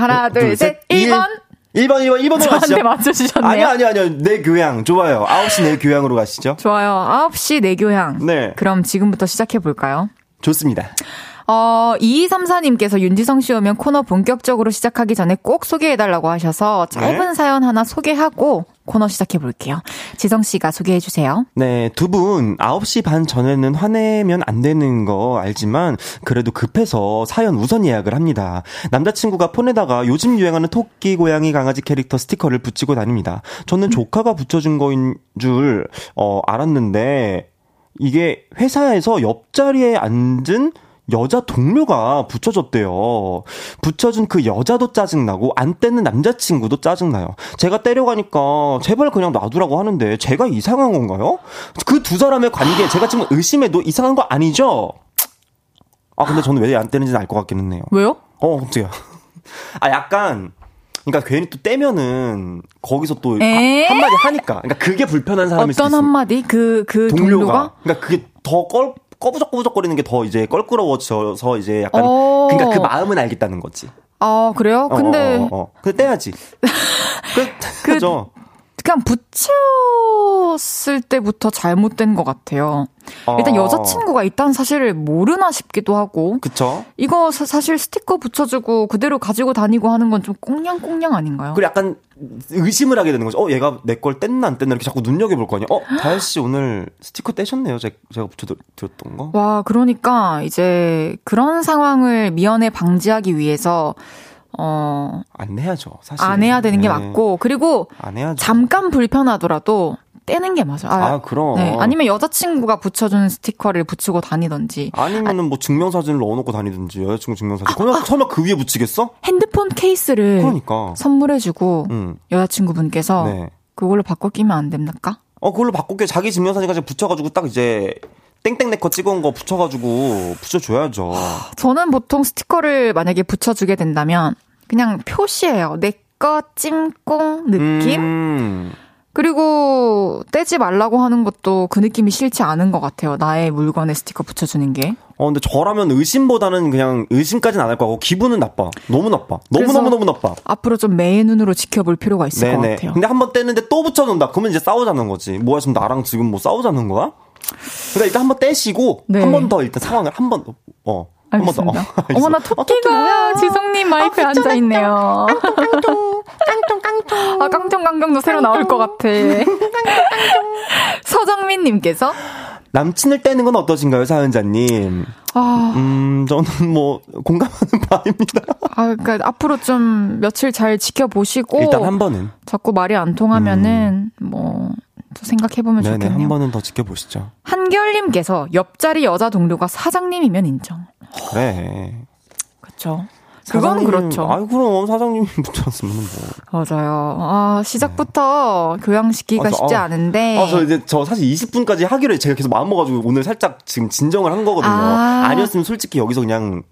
하나, 둘, 셋. 일. 1번. 1번, 1번, 1번으로 저한테 가시죠. 맞춰주셨네요. 아니요, 아니요, 아니요. 내 교양. 좋아요. 9시 내 교양으로 가시죠. 좋아요. 9시 내 교양. 네. 그럼 지금부터 시작해볼까요? 좋습니다. 어, 2234님께서 윤지성 씨 오면 코너 본격적으로 시작하기 전에 꼭 소개해달라고 하셔서 짧은 네. 사연 하나 소개하고 코너 시작해 볼게요. 지성 씨가 소개해 주세요. 네, 두 분 9시 반 전에는 화내면 안 되는 거 알지만 그래도 급해서 사연 우선 예약을 합니다. 남자친구가 폰에다가 요즘 유행하는 토끼, 고양이, 강아지 캐릭터 스티커를 붙이고 다닙니다. 저는 조카가 붙여준 거인 줄 어, 알았는데 이게 회사에서 옆자리에 앉은 여자 동료가 붙여줬대요. 붙여준 그 여자도 짜증나고 안 떼는 남자친구도 짜증나요. 제가 때려가니까 제발 그냥 놔두라고 하는데 제가 이상한 건가요? 그 두 사람의 관계 제가 지금 의심해도 이상한 거 아니죠? 아 근데 저는 왜 안 떼는지는 알 것 같기는 해요. 왜요? 어 깜짝이야. 아 약간 그러니까 괜히 또 떼면은 거기서 또 한마디 하니까 그러니까 그게 불편한 사람일 수도 어떤 있어요. 한마디? 그, 그 동료가. 동료가? 그러니까 그게 더 껄, 꺼부적꺼부적거리는 게 더 이제 껄끄러워져서 이제 약간 어. 그러니까 그 마음은 알겠다는 거지. 아, 그래요? 근데. 어, 어, 어. [laughs] 그 떼야지. 그, 그죠? 그냥 붙였을 때부터 잘못된 것 같아요. 일단 어. 여자친구가 있다는 사실을 모르나 싶기도 하고. 그쵸. 이거 사, 실 스티커 붙여주고 그대로 가지고 다니고 하는 건 좀 꽁냥꽁냥 아닌가요? 그리고 약간 의심을 하게 되는 거죠. 어, 얘가 내 걸 뗐나 안 뗐나 이렇게 자꾸 눈여겨볼 거 아니야. 어, 다혜씨 오늘 스티커 떼셨네요. 제가, 제가 붙여드렸던 거. 와, 그러니까 이제 그런 상황을 미연에 방지하기 위해서 어. 안 해야죠, 사실. 안 해야 되는 게 네. 맞고, 그리고. 안 해야죠. 잠깐 불편하더라도 떼는 게 맞아요. 아, 아 그럼. 네. 아니면 여자친구가 붙여주는 스티커를 붙이고 다니던지. 아니면은 뭐 증명사진을 넣어놓고 다니든지, 여자친구 증명사진. 그러면 아, 설마 그 위에 붙이겠어? 핸드폰 케이스를. 그러니까. 선물해주고, 음. 여자친구분께서. 네. 그걸로 바꿔 끼면 안 됩니까? 어, 그걸로 바꿔 끼 자기 증명사진까지 붙여가지고 딱 이제 땡땡 내거 찍어온 거 붙여가지고 붙여줘야죠. 저는 보통 스티커를 만약에 붙여주게 된다면 그냥 표시예요. 내거 찜꽁 느낌? 음. 그리고 떼지 말라고 하는 것도 그 느낌이 싫지 않은 것 같아요. 나의 물건에 스티커 붙여주는 게. 어, 근데 저라면 의심보다는 그냥 의심까지는 안 할 거고 기분은 나빠. 너무 나빠. 너무너무너무 나빠. 앞으로 좀 매의 눈으로 지켜볼 필요가 있을 네네. 것 같아요. 근데 한 번 떼는데 또 붙여놓는다. 그러면 이제 싸우자는 거지. 뭐야, 지금 나랑 지금 뭐 싸우자는 거야? 그러니까 일단 한번 떼시고 네. 한번 더 일단 상황을 한번 더. 어. 알겠습니다. 어, 어머나 토끼가 어, 지성님 마이크에 아, 앉아 있네요. 깡통 깡통 깡통 아 깡통 깡통도 새로 나올 것 같아. [laughs] 서정민님께서 남친을 떼는 건 어떠신가요, 사연자님? 아, 음, 저는 뭐 공감하는 바입니다. 아, 그러니까 앞으로 좀 며칠 잘 지켜보시고 일단 한 번은 자꾸 말이 안 통하면은 음. 뭐 생각해보면 네네, 좋겠네요. 한 번은 더 지켜보시죠. 한결님께서 옆자리 여자 동료가 사장님이면 인정. 그래. 그렇죠. 그건 그렇죠. 아이 그럼 사장님이 붙였으면 뭐. 맞아요. 아 시작부터 네. 교양 시키기가 아, 쉽지 아, 않은데. 아저 이제 저 사실 20분까지 하기로 제가 계속 마음 먹어가지고 오늘 살짝 지금 진정을 한 거거든요. 아. 니었으면 솔직히 여기서 그냥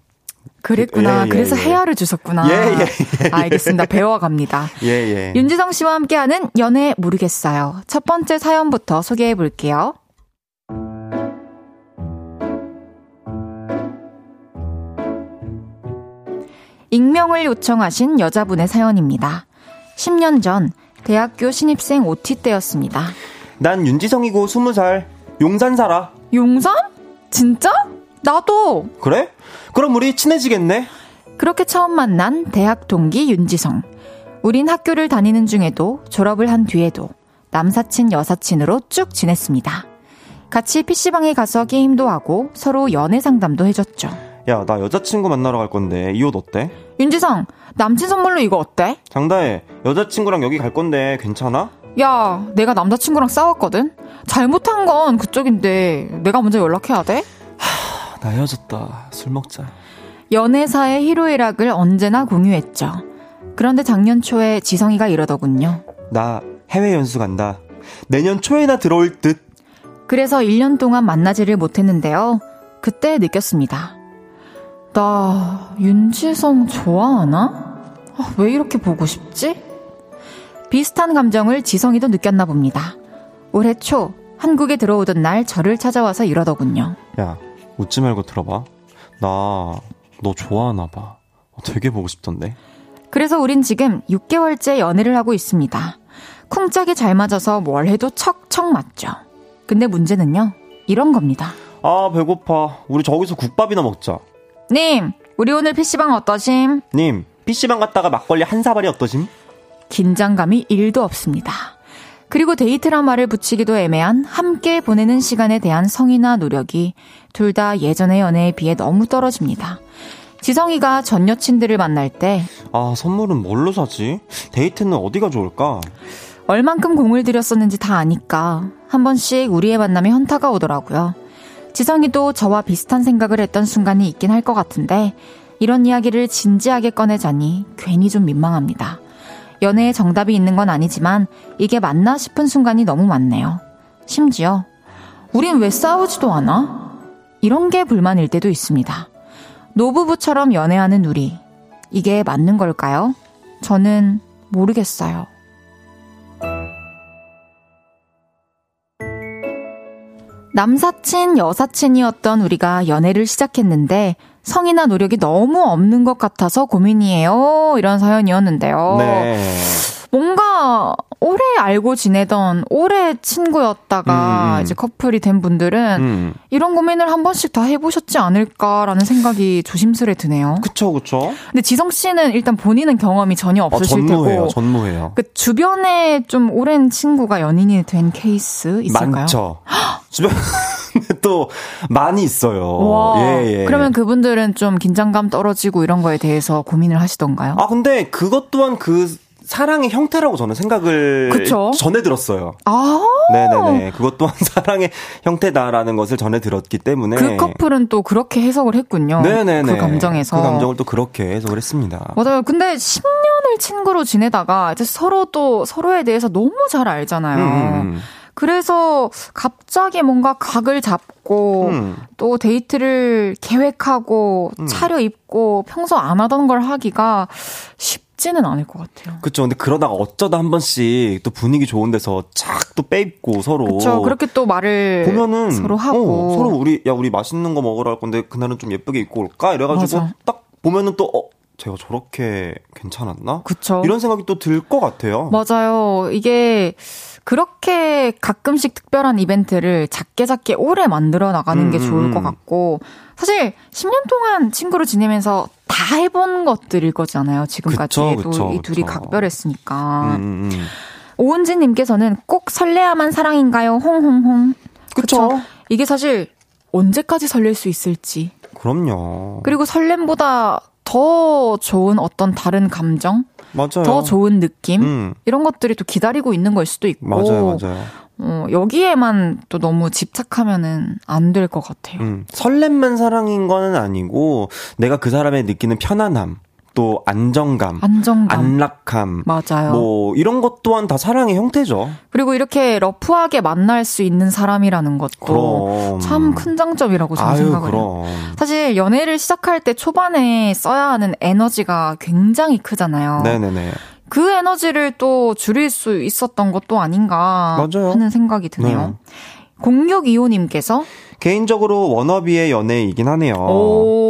그랬구나. 예, 예, 그래서 예. 해야를 주셨구나. 예, 예, 예. 알겠습니다. 배워갑니다. [laughs] 예, 예. 윤지성 씨와 함께하는 연애 모르겠어요. 첫 번째 사연부터 소개해 볼게요. 익명을 요청하신 여자분의 사연입니다. 10년 전 대학교 신입생 OT 때였습니다. 난 윤지성이고 20살. 용산 살아. 용산? 진짜? 나도. 그래? 그럼 우리 친해지겠네? 그렇게 처음 만난 대학 동기 윤지성. 우린 학교를 다니는 중에도 졸업을 한 뒤에도 남사친 여사친으로 쭉 지냈습니다. 같이 PC방에 가서 게임도 하고 서로 연애 상담도 해줬죠. 야, 나 여자친구 만나러 갈 건데 이 옷 어때? 윤지성, 남친 선물로 이거 어때? 장다혜, 여자친구랑 여기 갈 건데 괜찮아? 야, 내가 남자친구랑 싸웠거든? 잘못한 건 그쪽인데 내가 먼저 연락해야 돼? 하, 나 헤어졌다. 술 먹자. 연애사의 희로애락을 언제나 공유했죠. 그런데 작년 초에 지성이가 이러더군요. 나 해외 연수 간다. 내년 초에나 들어올 듯. 그래서 1년 동안 만나지를 못했는데요. 그때 느꼈습니다. 나 윤지성 좋아하나? 아, 왜 이렇게 보고 싶지? 비슷한 감정을 지성이도 느꼈나 봅니다. 올해 초 한국에 들어오던 날 저를 찾아와서 이러더군요. 야, 웃지 말고 들어봐. 나 너 좋아하나 봐. 되게 보고 싶던데. 그래서 우린 지금 6개월째 연애를 하고 있습니다. 쿵짝이 잘 맞아서 뭘 해도 척척 맞죠. 근데 문제는요. 이런 겁니다. 아, 배고파. 우리 저기서 국밥이나 먹자. 님, 우리 오늘 PC방 어떠심? 님, PC방 갔다가 막걸리 한 사발이 어떠심? 긴장감이 1도 없습니다. 그리고 데이트란 말을 붙이기도 애매한 함께 보내는 시간에 대한 성의나 노력이 둘 다 예전의 연애에 비해 너무 떨어집니다. 지성이가 전 여친들을 만날 때 아, 선물은 뭘로 사지? 데이트는 어디가 좋을까? 얼만큼 공을 들였었는지 다 아니까 한 번씩 우리의 만남에 현타가 오더라고요. 지성이도 저와 비슷한 생각을 했던 순간이 있긴 할 것 같은데 이런 이야기를 진지하게 꺼내자니 괜히 좀 민망합니다. 연애에 정답이 있는 건 아니지만 이게 맞나 싶은 순간이 너무 많네요. 심지어 우린 왜 싸우지도 않아? 이런 게 불만일 때도 있습니다. 노부부처럼 연애하는 우리 이게 맞는 걸까요? 저는 모르겠어요. 남사친, 여사친이었던 우리가 연애를 시작했는데 성이나 노력이 너무 없는 것 같아서 고민이에요. 이런 사연이었는데요. 네. 뭔가 오래 알고 지내던 오래 친구였다가 음, 음. 이제 커플이 된 분들은 음. 이런 고민을 한 번씩 다 해보셨지 않을까라는 생각이 조심스레 드네요. 그쵸, 그쵸. 근데 지성 씨는 일단 본인은 경험이 전혀 어, 없으실 어, 전무해요, 테고. 전무해요. 그 주변에 좀 오랜 친구가 연인이 된 케이스 있을까요? 많죠. [gasps] 주변 또 많이 있어요. 와, 예, 예. 그러면 그분들은 좀 긴장감 떨어지고 이런 거에 대해서 고민을 하시던가요? 아, 근데 그것 또한 그 사랑의 형태라고 저는 생각을 그쵸? 전해 들었어요. 아. 네네네. 그것 또한 [laughs] 사랑의 형태다라는 것을 전해 들었기 때문에 그 커플은 또 그렇게 해석을 했군요. 네네네. 그 감정에서 그 감정을 또 그렇게 해석을 했습니다. 맞아요. 근데 10년을 친구로 지내다가 이제 서로 또 서로에 대해서 너무 잘 알잖아요. 음. 음, 음. 그래서 갑자기 뭔가 각을 잡고 음. 또 데이트를 계획하고 음. 차려입고 평소 안 하던 걸 하기가 쉽지는 않을 것 같아요. 그렇죠. 근데 그러다가 어쩌다 한 번씩 또 분위기 좋은 데서 착 또 빼입고 서로. 그렇죠. 그렇게 또 말을 보면은 서로 하고 어, 서로 우리 야 우리 맛있는 거 먹으러 갈 건데 그날은 좀 예쁘게 입고 올까 이래가지고 맞아. 딱 보면은 또 어. 제가 저렇게 괜찮았나? 그쵸. 이런 생각이 또 들 것 같아요. 맞아요. 이게 그렇게 가끔씩 특별한 이벤트를 작게 작게 오래 만들어 나가는 음, 게 좋을 음, 것 음. 같고 사실 10년 동안 친구로 지내면서 다 해본 것들일 거잖아요. 지금까지도 이 둘이 각별했으니까. 음, 음, 음. 오은지님께서는 꼭 설레야만 사랑인가요? 홍홍홍. 그쵸. 그쵸. 이게 사실 언제까지 설렐 수 있을지. 그럼요. 그리고 설렘보다 더 좋은 어떤 다른 감정? 맞아요. 더 좋은 느낌 음. 이런 것들이 또 기다리고 있는 걸 수도 있고 맞아요, 맞아요. 어, 여기에만 또 너무 집착하면은 안 될 것 같아요. 음, 설렘만 사랑인 거는 아니고 내가 그 사람의 느끼는 편안함 또 안정감, 안정감, 안락함, 맞아요. 뭐 이런 것 또한 다 사랑의 형태죠. 그리고 이렇게 러프하게 만날 수 있는 사람이라는 것도 참 큰 장점이라고 저는 아유, 생각을 해요. 사실 연애를 시작할 때 초반에 써야 하는 에너지가 굉장히 크잖아요. 네네네. 그 에너지를 또 줄일 수 있었던 것도 아닌가 맞아요. 하는 생각이 드네요. 네. 0625님께서 개인적으로 워너비의 연애이긴 하네요.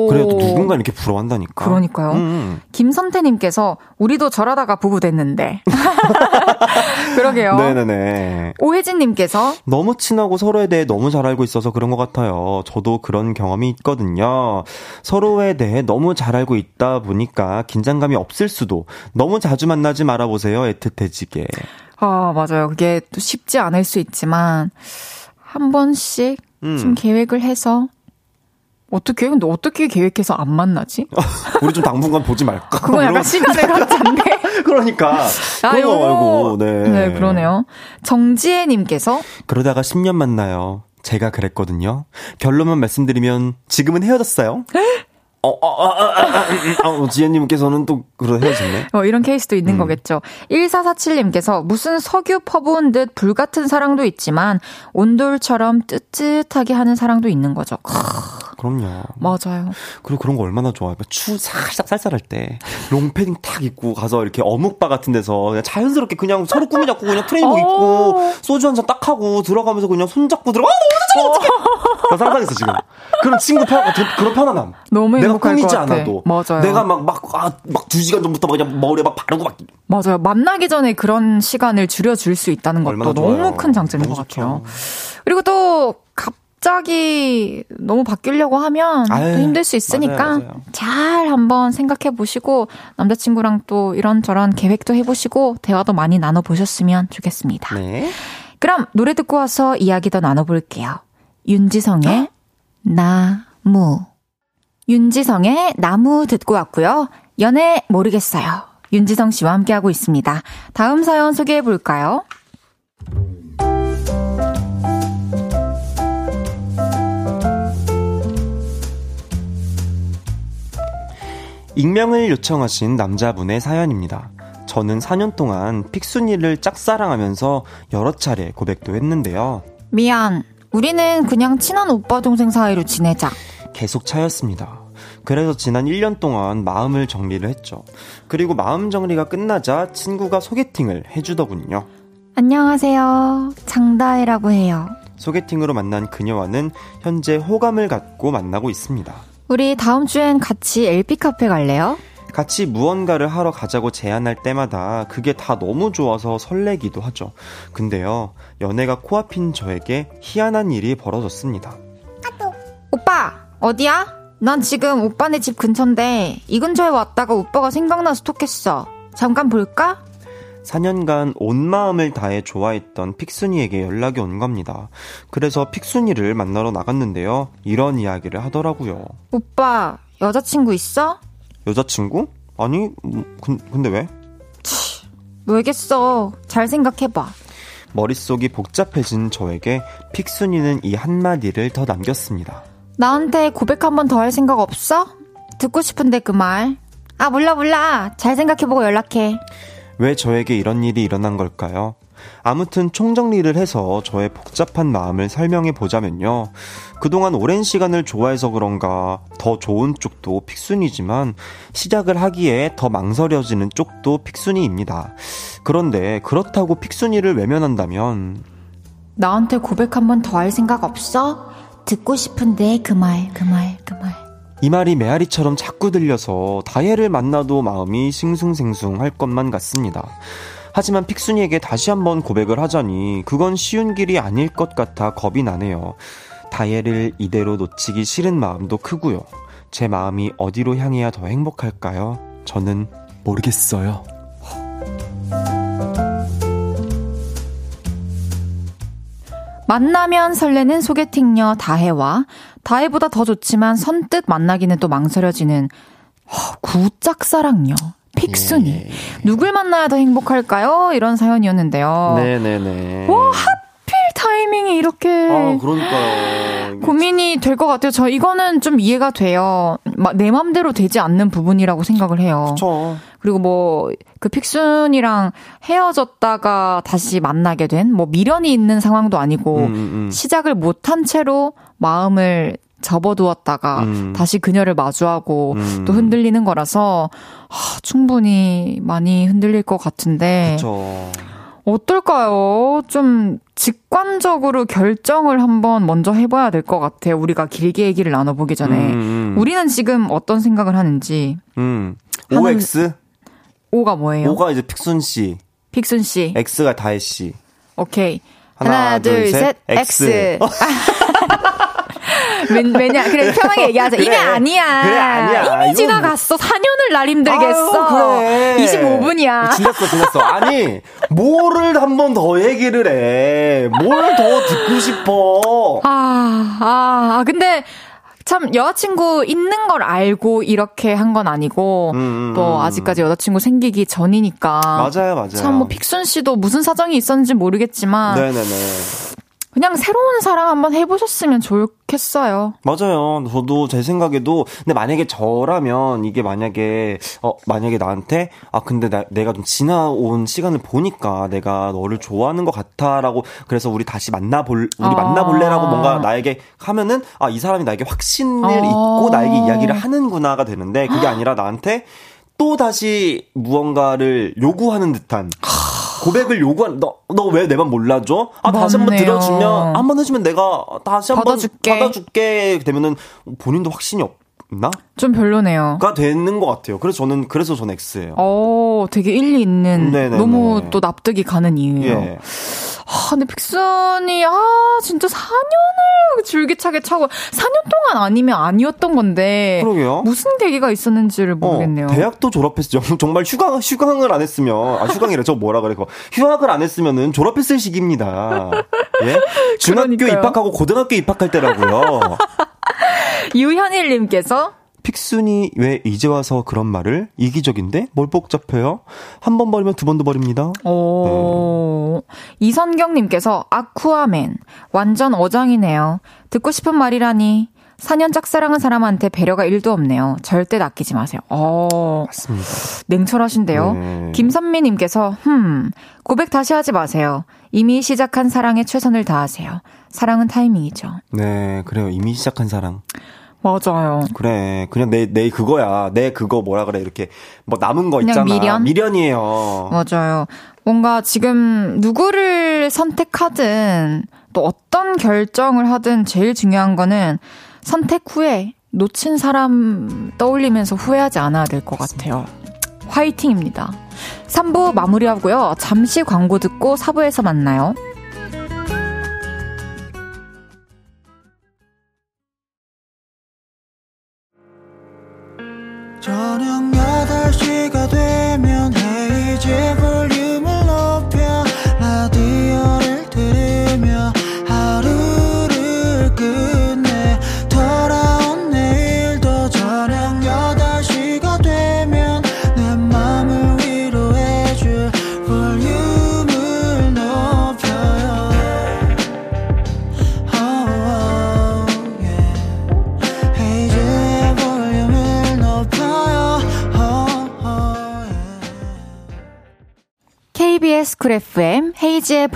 그래도 누군가 이렇게 부러워한다니까. 그러니까요. 음. 음. 김선태님께서 우리도 저러다가 부부 됐는데. [laughs] 그러게요. 네네네. 오혜진님께서 너무 친하고 서로에 대해 너무 잘 알고 있어서 그런 것 같아요. 저도 그런 경험이 있거든요. 서로에 대해 너무 잘 알고 있다 보니까 긴장감이 없을 수도 너무 자주 만나지 말아보세요. 애틋해지게. 아, 맞아요. 그게 또 쉽지 않을 수 있지만, 한 번씩 음. 좀 계획을 해서 어떻게 근데 어떻게 계획해서 안 만나지? 우리 좀 당분간 보지 말까? 그거 약간 시간을 갖잡네. [laughs] 그러니까 그런 거 말고 네. 네 그러네요. 정지혜 님께서 그러다가 10년 만나요. 제가 그랬거든요. 결론만 말씀드리면 지금은 헤어졌어요. [laughs] 어, 어, 어, 어, 어, 어, 지혜님께서는 또, 그러 헤어졌네? 어, 이런 케이스도 있는 음. 거겠죠. 1447님께서 무슨 석유 퍼부은 듯 불같은 사랑도 있지만, 온돌처럼 뜨뜻하게 하는 사랑도 있는 거죠. 그럼요. 맞아요. 그리고 그런 거 얼마나 좋아요. 추 살짝 쌀쌀할 때 롱패딩 탁 입고 가서 이렇게 어묵바 같은 데서 그냥 자연스럽게 그냥 서로 꾸미 잡고 그냥 트레이닝복 입고 소주 한 잔 딱 하고 들어가면서 그냥 손 잡고 들어가. 아, 너무. 나 상상했어 지금. 그런 친구 편 그런 편안함. 너무 내가 꾸미지 않아도. 맞아요. 내가 막막아막두 시간 전부터 그냥 머리에 막 바르고 막. 맞아요. 만나기 전에 그런 시간을 줄여 줄 수 있다는 것도 너무 큰 장점인 것 같아요. 그리고 또 갑자기 너무 바뀌려고 하면 아유, 또 힘들 수 있으니까 맞아요, 맞아요. 잘 한번 생각해 보시고 남자친구랑 또 이런저런 계획도 해 보시고 대화도 많이 나눠 보셨으면 좋겠습니다. 네. 그럼 노래 듣고 와서 이야기 더 나눠볼게요. 윤지성의 나무. 윤지성의 나무 듣고 왔고요. 연애 모르겠어요. 윤지성 씨와 함께하고 있습니다. 다음 사연 소개해 볼까요? 익명을 요청하신 남자분의 사연입니다. 저는 4년 동안 픽순이를 짝사랑하면서 여러 차례 고백도 했는데요. 미안. 우리는 그냥 친한 오빠 동생 사이로 지내자. 계속 차였습니다. 그래서 지난 1년 동안 마음을 정리를 했죠. 그리고 마음 정리가 끝나자 친구가 소개팅을 해주더군요. 안녕하세요. 장다혜라고 해요. 소개팅으로 만난 그녀와는 현재 호감을 갖고 만나고 있습니다. 우리 다음 주엔 같이 LP 카페 갈래요? 같이 무언가를 하러 가자고 제안할 때마다 그게 다 너무 좋아서 설레기도 하죠. 근데요, 연애가 코앞인 저에게 희한한 일이 벌어졌습니다. 오빠, 어디야? 난 지금 오빠네 집 근처인데 이 근처에 왔다가 오빠가 생각나서 톡했어. 잠깐 볼까? 4년간 온 마음을 다해 좋아했던 픽순이에게 연락이 온 겁니다. 그래서 픽순이를 만나러 나갔는데요. 이런 이야기를 하더라고요. 오빠, 여자친구 있어? 여자친구? 아니, 음, 근, 근데 왜? 왜겠어. 잘 생각해봐. 머릿속이 복잡해진 저에게 픽순이는 이 한마디를 더 남겼습니다. 나한테 고백 한 번 더 할 생각 없어? 듣고 싶은데 그 말. 아, 몰라, 몰라. 잘 생각해보고 연락해. 왜 저에게 이런 일이 일어난 걸까요? 아무튼 총정리를 해서 저의 복잡한 마음을 설명해 보자면요. 그동안 오랜 시간을 좋아해서 그런가 더 좋은 쪽도 픽순이지만 시작을 하기에 더 망설여지는 쪽도 픽순이입니다. 그런데 그렇다고 픽순이를 외면한다면 나한테 고백 한 번 더 할 생각 없어? 듣고 싶은데 그 말, 그 말, 그 말. 이 말이 메아리처럼 자꾸 들려서 다혜를 만나도 마음이 싱숭생숭 할 것만 같습니다. 하지만 픽순이에게 다시 한번 고백을 하자니 그건 쉬운 길이 아닐 것 같아 겁이 나네요. 다혜를 이대로 놓치기 싫은 마음도 크고요. 제 마음이 어디로 향해야 더 행복할까요? 저는 모르겠어요. 만나면 설레는 소개팅녀 다혜와 다혜보다 더 좋지만 선뜻 만나기는 또 망설여지는 허, 구짝사랑녀 픽순이 예. 누굴 만나야 더 행복할까요? 이런 사연이었는데요. 네네네. 와 하필 타이밍이 이렇게 아, 그러니까요. 고민이 될 것 같아요. 저 이거는 좀 이해가 돼요. 마- 내 맘대로 되지 않는 부분이라고 생각을 해요. 그쵸. 그리고 뭐 그 픽순이랑 헤어졌다가 다시 만나게 된 뭐 미련이 있는 상황도 아니고 음, 음. 시작을 못한 채로 마음을 접어두었다가 음. 다시 그녀를 마주하고 음. 또 흔들리는 거라서 하, 충분히 많이 흔들릴 것 같은데 그쵸. 어떨까요? 좀 직관적으로 결정을 한번 먼저 해봐야 될 것 같아요. 우리가 길게 얘기를 나눠보기 전에 음, 음. 우리는 지금 어떤 생각을 하는지 음. OX? O가 뭐예요? O가 이제 픽순 씨, 픽순 씨. X가 다혜 씨. 오케이. 하나, 하나, 둘, 둘, 셋, 셋, X. X. [laughs] 왜, 왜냐, 그래, 편하게 얘기하자. 그래. 아니야. 그래, 아니야. 이미 이건- 지나갔어. 4년을 날 힘들겠어. 아유, 그래. 25분이야. 지났어, 지났어. 아니, 뭐를 한 번 더 얘기를 해. 뭘 더 듣고 싶어. 아, 아, 아, 근데 참 여자친구 있는 걸 알고 이렇게 한 건 아니고 음, 음, 또 음. 아직까지 여자친구 생기기 전이니까. 맞아요, 맞아요. 참 뭐 픽순 씨도 무슨 사정이 있었는지 모르겠지만 네네네. 그냥 새로운 사랑 한번 해보셨으면 좋겠어요. 맞아요. 저도 제 생각에도 근데 만약에 저라면 이게 만약에 어 만약에 나한테 아 근데 나, 내가 좀 지나온 시간을 보니까 내가 너를 좋아하는 것 같아라고 그래서 우리 다시 만나볼 우리 아. 만나볼래라고 뭔가 나에게 하면은 아 이 사람이 나에게 확신을 아. 잊고 나에게 이야기를 하는구나가 되는데 그게 아니라 나한테 또 다시 무언가를 요구하는 듯한 고백을 요구한 너 너 왜 내 맘 몰라줘? 아 다시 한번 맞네요. 들어주면 한 번 해주면 내가 다시 한 번 받아줄게. 받아줄게 되면은 본인도 확신이 없 나? 좀 별로네요. 가 되는 것 같아요. 그래서 저는 그래서 저는 X예요. 어, 되게 일리 있는 네네네. 너무 또 납득이 가는 이유예요. 예. 아, 근데 픽슨이 아 진짜 4년을 줄기차게 차고 4년 동안 아니면 아니었던 건데 그러게요. 무슨 계기가 있었는지를 모르겠네요. 어, 대학도 졸업했죠. 정말 휴강 휴강을 안 했으면 아 휴강이래 저 뭐라 그래 그거 휴학을 안 했으면은 졸업했을 시기입니다. 예? [laughs] 중학교 그러니까요. 입학하고 고등학교 입학할 때라고요. [laughs] 유현일님께서 픽순이 왜 이제 와서 그런 말을 이기적인데 뭘 복잡해요? 한 번 버리면 두 번도 버립니다. 오. 이선경님께서 아쿠아맨 완전 어장이네요. 듣고 싶은 말이라니 4년 짝사랑한 사람한테 배려가 1도 없네요. 절대 낚이지 마세요. 어. 맞습니다. 냉철하신데요. 네. 김선미 님께서 흠 고백 다시 하지 마세요. 이미 시작한 사랑에 최선을 다하세요. 사랑은 타이밍이죠. 네, 그래요. 이미 시작한 사랑. 맞아요. 그래. 그냥 내, 내 그거야. 내 그거 뭐라 그래. 이렇게 뭐 남은 거 있잖아. 미련? 미련이에요. 맞아요. 뭔가 지금 누구를 선택하든 또 어떤 결정을 하든 제일 중요한 거는 선택 후에 놓친 사람 떠올리면서 후회하지 않아야 될 것 같아요. 화이팅입니다. 3부 마무리하고요. 잠시 광고 듣고 4부에서 만나요.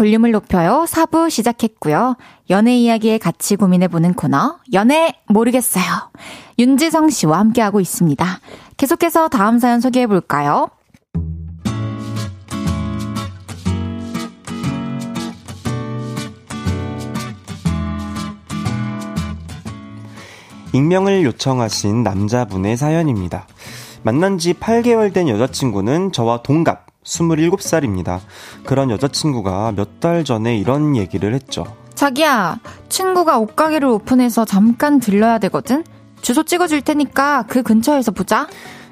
볼륨을 높여요 4부 시작했고요. 연애 이야기에 같이 고민해보는 코너 연애 모르겠어요. 윤지성 씨와 함께하고 있습니다. 계속해서 다음 사연 소개해볼까요? 익명을 요청하신 남자분의 사연입니다. 만난 지 8개월 된 여자친구는 저와 동갑 27살입니다. 그런 여자친구가 몇 달 전에 이런 얘기를 했죠. 자기야, 친구가 옷가게를 오픈해서 잠깐 들러야 되거든? 주소 찍어줄 테니까 그 근처에서 보자.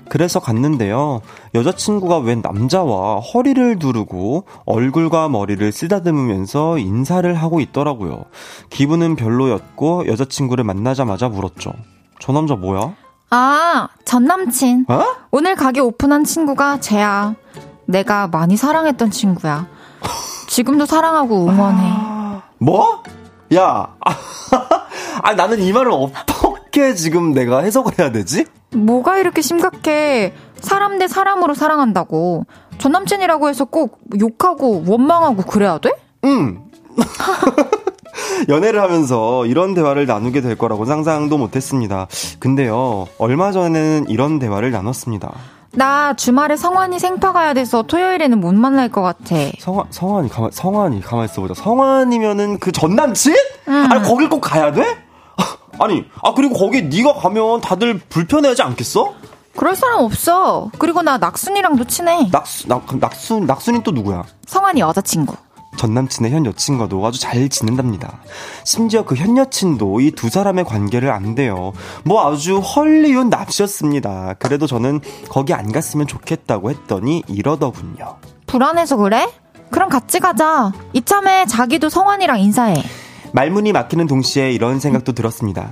그래서 갔는데요. 여자친구가 웬 남자와 허리를 두르고 얼굴과 머리를 쓰다듬으면서 인사를 하고 있더라고요. 기분은 별로였고 여자친구를 만나자마자 물었죠. 저 남자 뭐야? 아, 전 남친. 어? 오늘 가게 오픈한 친구가 쟤야. 내가 많이 사랑했던 친구야. 지금도 사랑하고 응원해. 뭐? 야, [laughs] 아, 나는 이 말을 어떻게 지금 내가 해석을 해야 되지? 뭐가 이렇게 심각해. 사람 대 사람으로 사랑한다고. 전 남친이라고 해서 꼭 욕하고 원망하고 그래야 돼? 응. [laughs] 연애를 하면서 이런 대화를 나누게 될 거라고 상상도 못했습니다. 근데요, 얼마 전에는 이런 대화를 나눴습니다. 나 주말에 성환이 생파 가야 돼서 토요일에는 못 만날 것 같아. 성환, 성환이, 가만, 성환이, 가만 있어보자. 성환이면은 그 전 남친? 아니, 거길 꼭 가야 돼? [laughs] 아니, 아, 그리고 거기 네가 가면 다들 불편해하지 않겠어? 그럴 사람 없어. 그리고 나 낙순이랑도 친해. 낙수, 낙, 낙순, 낙순이 또 누구야? 성환이 여자친구. 전 남친의 현 여친과도 아주 잘 지낸답니다. 심지어 그 현 여친도 이 두 사람의 관계를 안돼요. 뭐 아주 헐리웃 납시였습니다. 그래도 저는 거기 안 갔으면 좋겠다고 했더니 이러더군요. 불안해서 그래? 그럼 같이 가자. 이참에 자기도 성환이랑 인사해. 말문이 막히는 동시에 이런 생각도 들었습니다.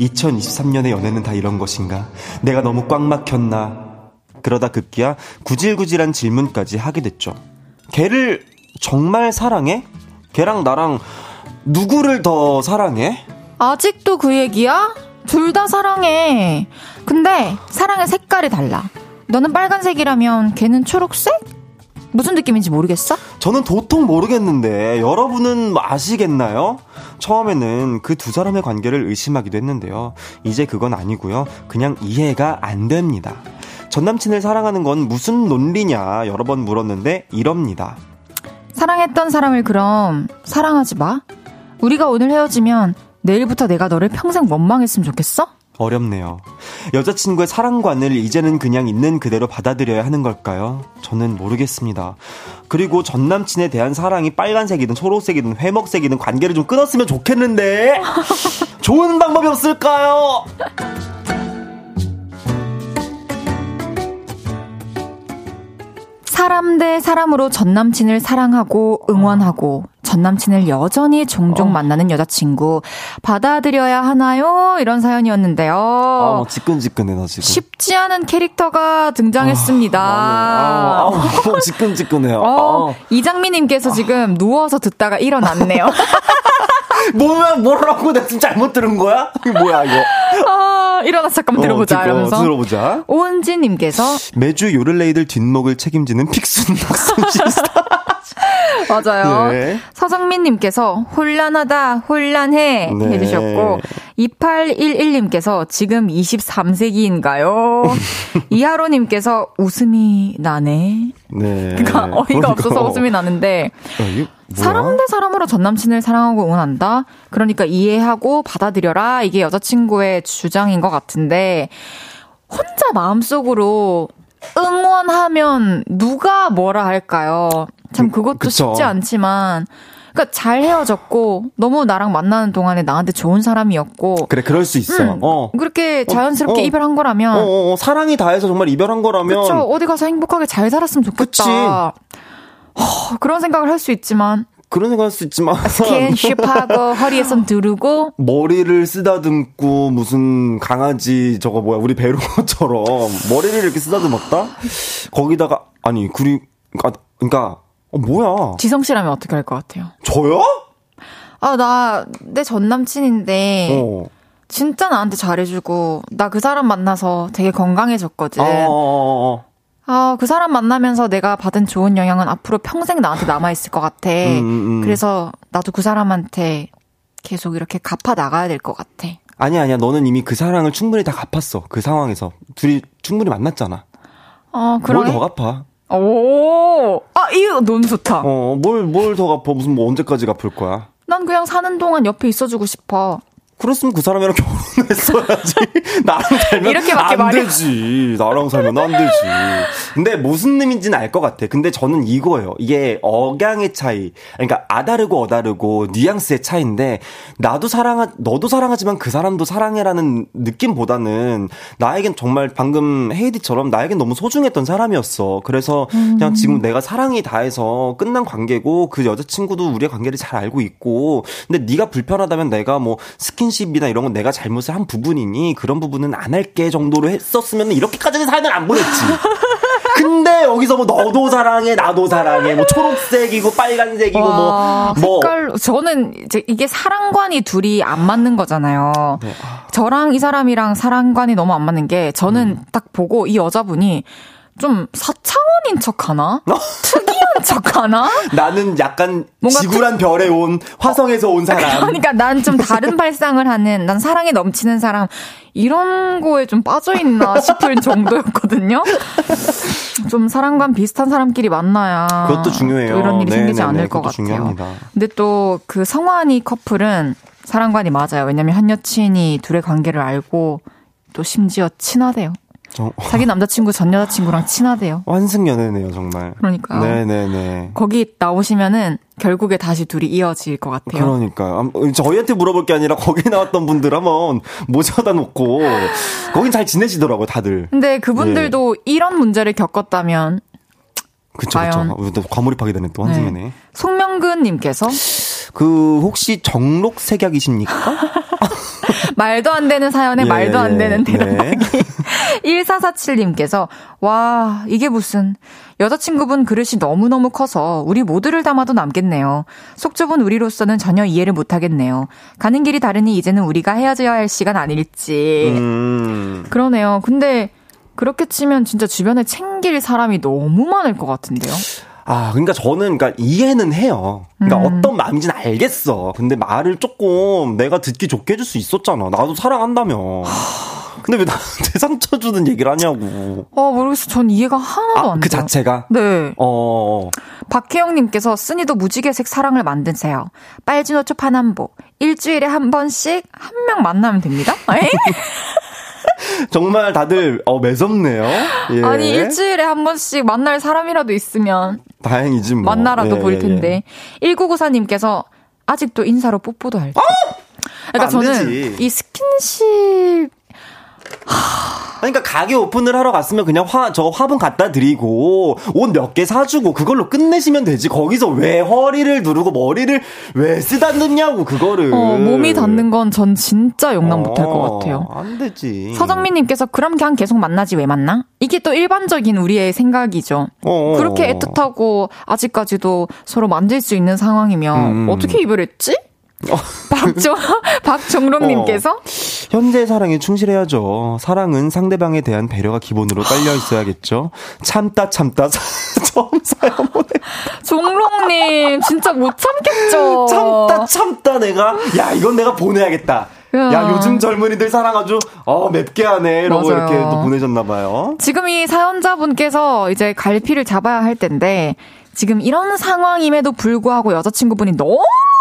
2023년의 연애는 다 이런 것인가? 내가 너무 꽉 막혔나? 그러다 급기야 구질구질한 질문까지 하게 됐죠. 걔를 정말 사랑해? 걔랑 나랑 누구를 더 사랑해? 아직도 그 얘기야? 둘 다 사랑해. 근데 사랑의 색깔이 달라. 너는 빨간색이라면 걔는 초록색? 무슨 느낌인지 모르겠어? 저는 도통 모르겠는데 여러분은 아시겠나요? 처음에는 그 두 사람의 관계를 의심하기도 했는데요. 이제 그건 아니고요. 그냥 이해가 안 됩니다. 전 남친을 사랑하는 건 무슨 논리냐 여러 번 물었는데 이럽니다. 사랑했던 사람을 그럼 사랑하지 마. 우리가 오늘 헤어지면 내일부터 내가 너를 평생 원망했으면 좋겠어? 어렵네요. 여자친구의 사랑관을 이제는 그냥 있는 그대로 받아들여야 하는 걸까요? 저는 모르겠습니다. 그리고 전 남친에 대한 사랑이 빨간색이든 초록색이든 회먹색이든 관계를 좀 끊었으면 좋겠는데 [laughs] 좋은 방법이 없을까요? 사람 대 사람으로 전 남친을 사랑하고 응원하고 전 남친을 여전히 종종 어. 만나는 여자친구 받아들여야 하나요? 이런 사연이었는데요. 아, 막 지끈지끈해 나 지금. 쉽지 않은 캐릭터가 등장했습니다. 아, 아, 아, 지끈지끈해요. 어, 아. 이장미님께서 지금 누워서 듣다가 일어났네요. [laughs] 뭐야, 뭐라고 내가 지금 잘못 들은 거야? 이게 뭐야, 이거? 아, [laughs] 일어나서 잠깐만 들어보자. 어, 이러면서. 들어보자. 오은지님께서 매주 요를레이들 뒷목을 책임지는 픽순 [laughs] 낙순 시스타. [laughs] 맞아요. 네. 서정민님께서 혼란하다, 혼란해 네. 해주셨고 2811님께서 지금 23세기인가요? 이하로님께서 웃음이 나네. 네. 그러니까 어이가 없어서 그러니까. 웃음이 나는데 어, 사람 대 사람으로 전 남친을 사랑하고 응원한다? 그러니까 이해하고 받아들여라. 이게 여자친구의 주장인 것 같은데, 혼자 마음속으로 응원하면 누가 뭐라 할까요? 참 그것도 그쵸. 쉽지 않지만, 그러니까 잘 헤어졌고, 너무 나랑 만나는 동안에 나한테 좋은 사람이었고, 그래, 그럴 수 있어. 음, 어. 그렇게 자연스럽게 어. 이별한 어, 거라면, 어, 어, 사랑이 다해서 정말 이별한 거라면. 그쵸. 어디 가서 행복하게 잘 살았으면 좋겠다. 그치. 허, 그런 생각을 할 수 있지만, 그런 생각 할 수 있지만. 스킨십하고 [laughs] 허리에 손 두르고, 머리를 쓰다듬고 무슨 강아지 저거 뭐야 우리 베로처럼 머리를 이렇게 쓰다듬었다? 거기다가 아니 그리 아, 그러니까 어 뭐야 지성 씨라면 어떻게 할 것 같아요? 저요? 아, 나, 내 전 남친인데, 어. 진짜 나한테 잘해주고, 나 그 사람 만나서 되게 건강해졌거든. 어, 어, 어, 어. 아, 그 사람 만나면서 내가 받은 좋은 영향은 앞으로 평생 나한테 남아있을 것 같아. 음, 음. 그래서 나도 그 사람한테 계속 이렇게 갚아 나가야 될 것 같아. 아니야 아니야 너는 이미 그 사랑을 충분히 다 갚았어 그 상황에서 둘이 충분히 만났잖아 어, 뭘 그러네. 더 갚아 오, 아, 이거 너무 좋다. 어 뭘 뭘 더 갚아 무슨 뭐 언제까지 갚을 거야 난 그냥 사는 동안 옆에 있어주고 싶어. 그랬으면 그 사람이랑 결혼했어야지. [laughs] 나랑 살면 이렇게밖에 안 말이- 되지. 나랑 살면 안 되지. 근데 무슨 의미인지는 알 것 같아. 근데 저는 이거예요. 이게 억양의 차이. 그러니까 아다르고 어다르고 뉘앙스의 차이인데 나도 사랑하 너도 사랑하지만 그 사람도 사랑해라는 느낌보다는 나에겐 정말 방금 헤이즈처럼 나에겐 너무 소중했던 사람이었어. 그래서 그냥 지금 내가 사랑이 다해서 끝난 관계고 그 여자친구도 우리의 관계를 잘 알고 있고 근데 네가 불편하다면 내가 뭐 스킨십이나 이런 건 내가 잘못을 한 부분이니 그런 부분은 안 할게 정도로 했었으면 이렇게까지는 사연을 안 보냈지. [laughs] 근데 여기서 뭐 너도 사랑해 나도 사랑해 뭐 초록색이고 빨간색이고 와, 뭐뭐 색깔 저는 이제 이게 사랑관이 둘이 안 맞는 거잖아요. 네. 저랑 이 사람이랑 사랑관이 너무 안 맞는 게 저는 음. 딱 보고 이 여자분이 좀 사차원인 척 하나? 어? [laughs] 특이한 척 하나? 나는 약간 지구란 별에 온 화성에서 온 사람. 그러니까 난 좀 다른 [laughs] 발상을 하는 난 사랑에 넘치는 사람 이런 거에 좀 빠져 있나 싶을 정도였거든요. 좀 사랑관 비슷한 사람끼리 만나야 그것도 중요해요. 또 이런 일이 생기지 네네네, 않을 것 같아요. 중요합니다. 근데 또 그 성환이 커플은 사랑관이 맞아요. 왜냐면 한 여친이 둘의 관계를 알고 또 심지어 친하대요. 저- 자기 남자친구 전 여자친구랑 친하대요. 환승 연애네요 정말. 그러니까요. 네네네. 거기 나오시면은 결국에 다시 둘이 이어질 것 같아요. 그러니까 음, 저희한테 물어볼 게 아니라 거기 나왔던 분들 한번 모셔다 놓고 거긴 잘 지내시더라고요 다들. 근데 그분들도 이런 문제를 겪었다면 그쵸 과연. 그쵸. 또 과몰입하게 되네 또 환승연애. 네. 송명근님께서 그 혹시 정록 색약이십니까? [laughs] [laughs] 말도 안 되는 사연에 예, 말도 안 예. 되는 대답하기. [laughs] 네. 1447님께서 와 이게 무슨 여자친구분 그릇이 너무너무 커서 우리 모두를 담아도 남겠네요. 속 좁은 우리로서는 전혀 이해를 못하겠네요. 가는 길이 다르니 이제는 우리가 헤어져야 할 시간 아닐지. 음. 그러네요. 근데 그렇게 치면 진짜 주변에 챙길 사람이 너무 많을 것 같은데요. 아, 그러니까 저는 그러니까 이해는 해요. 그러니까 음. 어떤 마음인지 는 알겠어. 근데 말을 조금 내가 듣기 좋게 해줄 수 있었잖아. 나도 사랑한다며. 근데 왜 나한테 [laughs] 상처 주는 얘기를 하냐고. 어 모르겠어. 전 이해가 하나도 아, 안그 돼요. 자체가. 네. 어. 박혜영님께서 쓴이도 무지개색 사랑을 만드세요. 빨주노초 파남보. 일주일에 한 번씩 한 명 만나면 됩니다. [laughs] 에? [laughs] 정말 다들 어 매섭네요. 예. 아니, 일주일에 한 번씩 만날 사람이라도 있으면 다행이지 뭐. 만나라도 예, 볼 예, 텐데. 1994님께서 아직도 인사로 뽀뽀도 할 때. 그러니까 안 저는 되지. 이 스킨십 그러니까 가게 오픈을 하러 갔으면 그냥 화, 저 화분 갖다 드리고 옷 몇 개 사주고 그걸로 끝내시면 되지. 거기서 왜 허리를 누르고 머리를 왜 쓰다듬냐고 그거를. 어, 몸이 닿는 건 전 진짜 용납 못할 것 어, 같아요. 안 되지. 서정민님께서 그럼 그냥 계속 만나지 왜 만나? 이게 또 일반적인 우리의 생각이죠. 어. 그렇게 애틋하고 아직까지도 서로 만질 수 있는 상황이면 음. 어떻게 이별했지? 박종 박종록님께서 [laughs] 현재 사랑에 충실해야죠. 사랑은 상대방에 대한 배려가 기본으로 딸려 있어야겠죠. 참다 참다 [laughs] 처음 사연 보내. 종록님 진짜 못 참겠죠. 참다 참다 내가 야 이건 내가 보내야겠다. 야 야. 요즘 젊은이들 사랑 아주 어 맵게 하네 이러고 맞아요. 이렇게 또 보내셨나 봐요. 지금 이 사연자분께서 이제 갈피를 잡아야 할 텐데 지금 이런 상황임에도 불구하고 여자친구분이 너무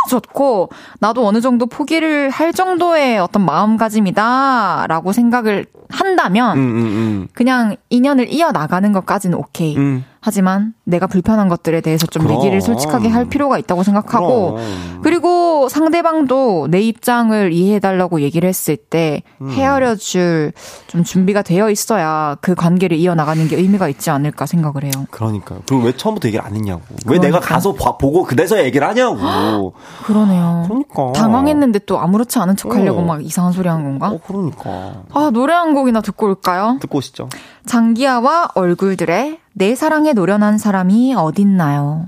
좋고 나도 어느 정도 포기를 할 정도의 어떤 마음가짐이다라고 생각을 한다면 음, 음, 음. 그냥 인연을 이어나가는 것까지는 오케이. 음. 하지만 내가 불편한 것들에 대해서 좀 그럼. 얘기를 솔직하게 할 필요가 있다고 생각하고 그럼. 그리고 상대방도 내 입장을 이해해달라고 얘기를 했을 때 음. 헤아려 줄 좀 준비가 되어 있어야 그 관계를 이어나가는 게 의미가 있지 않을까 생각을 해요. 그러니까요. 그리고 왜 처음부터 얘기를 안 했냐고. 왜 그러니까. 내가 가서 봐- 보고 그래서 얘기를 하냐고. [gasps] 그러네요. 그러니까. 당황했는데 또 아무렇지 않은 척 하려고 어. 막 이상한 소리 한 건가? 어, 그러니까. 아, 노래 한곡 이나 듣고 올까요? 듣고 오시죠. 장기하와 얼굴들의 내 사랑에 노련한 사람이 어딨나요?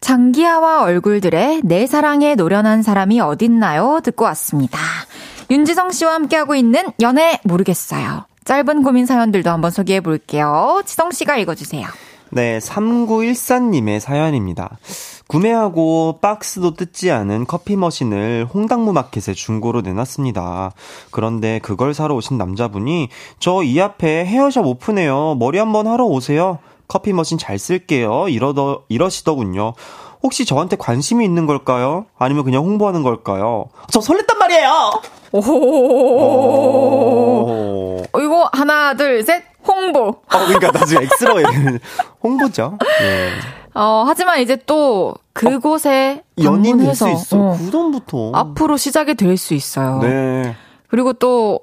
장기하와 얼굴들의 내 사랑에 노련한 사람이 어딨나요? 듣고 왔습니다. 윤지성 씨와 함께하고 있는 연애 모르겠어요. 짧은 고민 사연들도 한번 소개해 볼게요. 지성 씨가 읽어주세요. 네, 3914님의 사연입니다. 구매하고 박스도 뜯지 않은 커피 머신을 홍당무 마켓에 중고로 내놨습니다. 그런데 그걸 사러 오신 남자분이 저 이 앞에 헤어샵 오픈해요. 머리 한번 하러 오세요. 커피 머신 잘 쓸게요. 이러더, 이러시더군요. 혹시 저한테 관심이 있는 걸까요? 아니면 그냥 홍보하는 걸까요? 저 설렜단 말이에요! 오. 어, 이거 하나, 둘, 셋, 홍보. 어, 그러니까 나중에 X라고 얘기하는 홍보죠. 네. 어, 하지만 이제 또 그곳에 수 있어. 어, 그 전부터. 앞으로 시작이 될 수 있어요. 네. 그리고 또,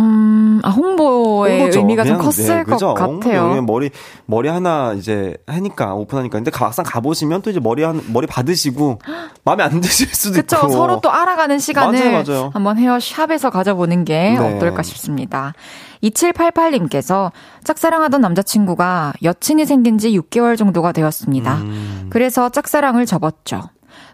음, 아, 홍보의 홍보죠. 의미가 좀 그냥, 컸을 네, 그죠? 것 같아요. 홍보, 머리 머리 하나 이제 하니까 오픈하니까 근데 막상 가보시면 또 이제 머리 한 머리 받으시고 [gasps] 마음에 안 드실 수도 그쵸. 있고 서로 또 알아가는 시간을 맞아요, 맞아요. 한번 헤어샵에서 가져보는 게 네. 어떨까 싶습니다. 2788님께서 짝사랑하던 남자친구가 여친이 생긴 지 6개월 정도가 되었습니다. 음. 그래서 짝사랑을 접었죠.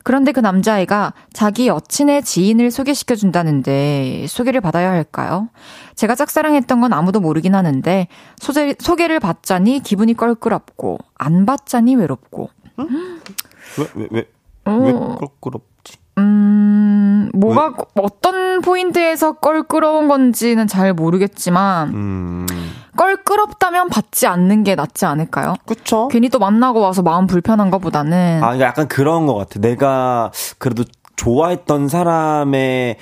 그런데 그 남자애가 자기 여친의 지인을 소개시켜준다는데 소개를 받아야 할까요? 제가 짝사랑했던 건 아무도 모르긴 하는데 소재, 소개를 받자니 기분이 껄끄럽고 안 받자니 외롭고 왜왜 왜 어. 왜 껄끄럽지? 음, 뭐가, 어떤 포인트에서 껄끄러운 건지는 잘 모르겠지만, 음. 껄끄럽다면 받지 않는 게 낫지 않을까요? 그쵸? 괜히 또 만나고 와서 마음 불편한 것보다는. 아, 이거 약간 그런 것 같아. 내가 그래도 좋아했던 사람의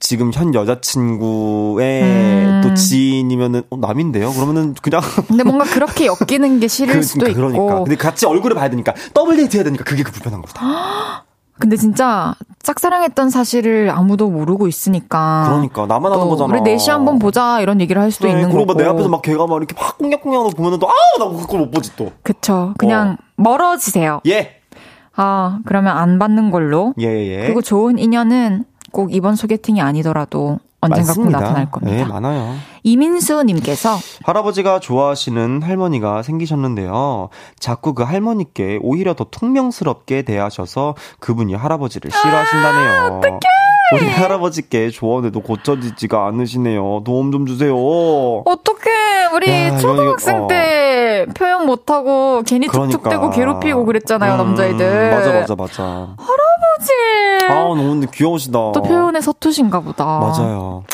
지금 현 여자친구의 음. 또 지인이면은 어, 남인데요? 그러면은 그냥 근데 뭔가 그렇게 엮이는 게 싫을 [laughs] 수도 있고. 그러니까. 근데 같이 얼굴을 봐야 되니까 더블 데이트 해야 되니까 그게 그 불편한 거다. [laughs] 근데 진짜 짝사랑했던 사실을 아무도 모르고 있으니까. 그러니까 나만 하는 또 거잖아. 우리 넷이 한번 보자 이런 얘기를 할 수도 그래, 있는 그리고 거고. 막내 앞에서 막 걔가 막 이렇게 막 꽁냥꽁냥하는 거 보면은 또 아우 나 그걸 못 보지 또. 그쵸. 그냥 멀어지세요. 예. 아, 그러면 안 받는 걸로. 예, 예. 그리고 좋은 인연은 꼭 이번 소개팅이 아니더라도 언젠가 꼭. 나타날 겁니다. 예, 많아요. 이민수님께서 할아버지가 좋아하시는 할머니가 생기셨는데요. 자꾸 그 할머니께 오히려 더 퉁명스럽게 대하셔서 그분이 할아버지를 싫어하신다네요. 어떡해! 우리 할아버지께 조언해도 고쳐지지가 않으시네요. 도움 좀 주세요. 어떡해 우리 야, 초등학생 이거, 어. 때 표현 못하고 괜히 툭툭대고 괴롭히고 그랬잖아요 음, 남자애들 맞아, 맞아, 맞아. 할아버지 아, 너무 근데 귀여우시다. 또 표현에 서투신가 보다 맞아요.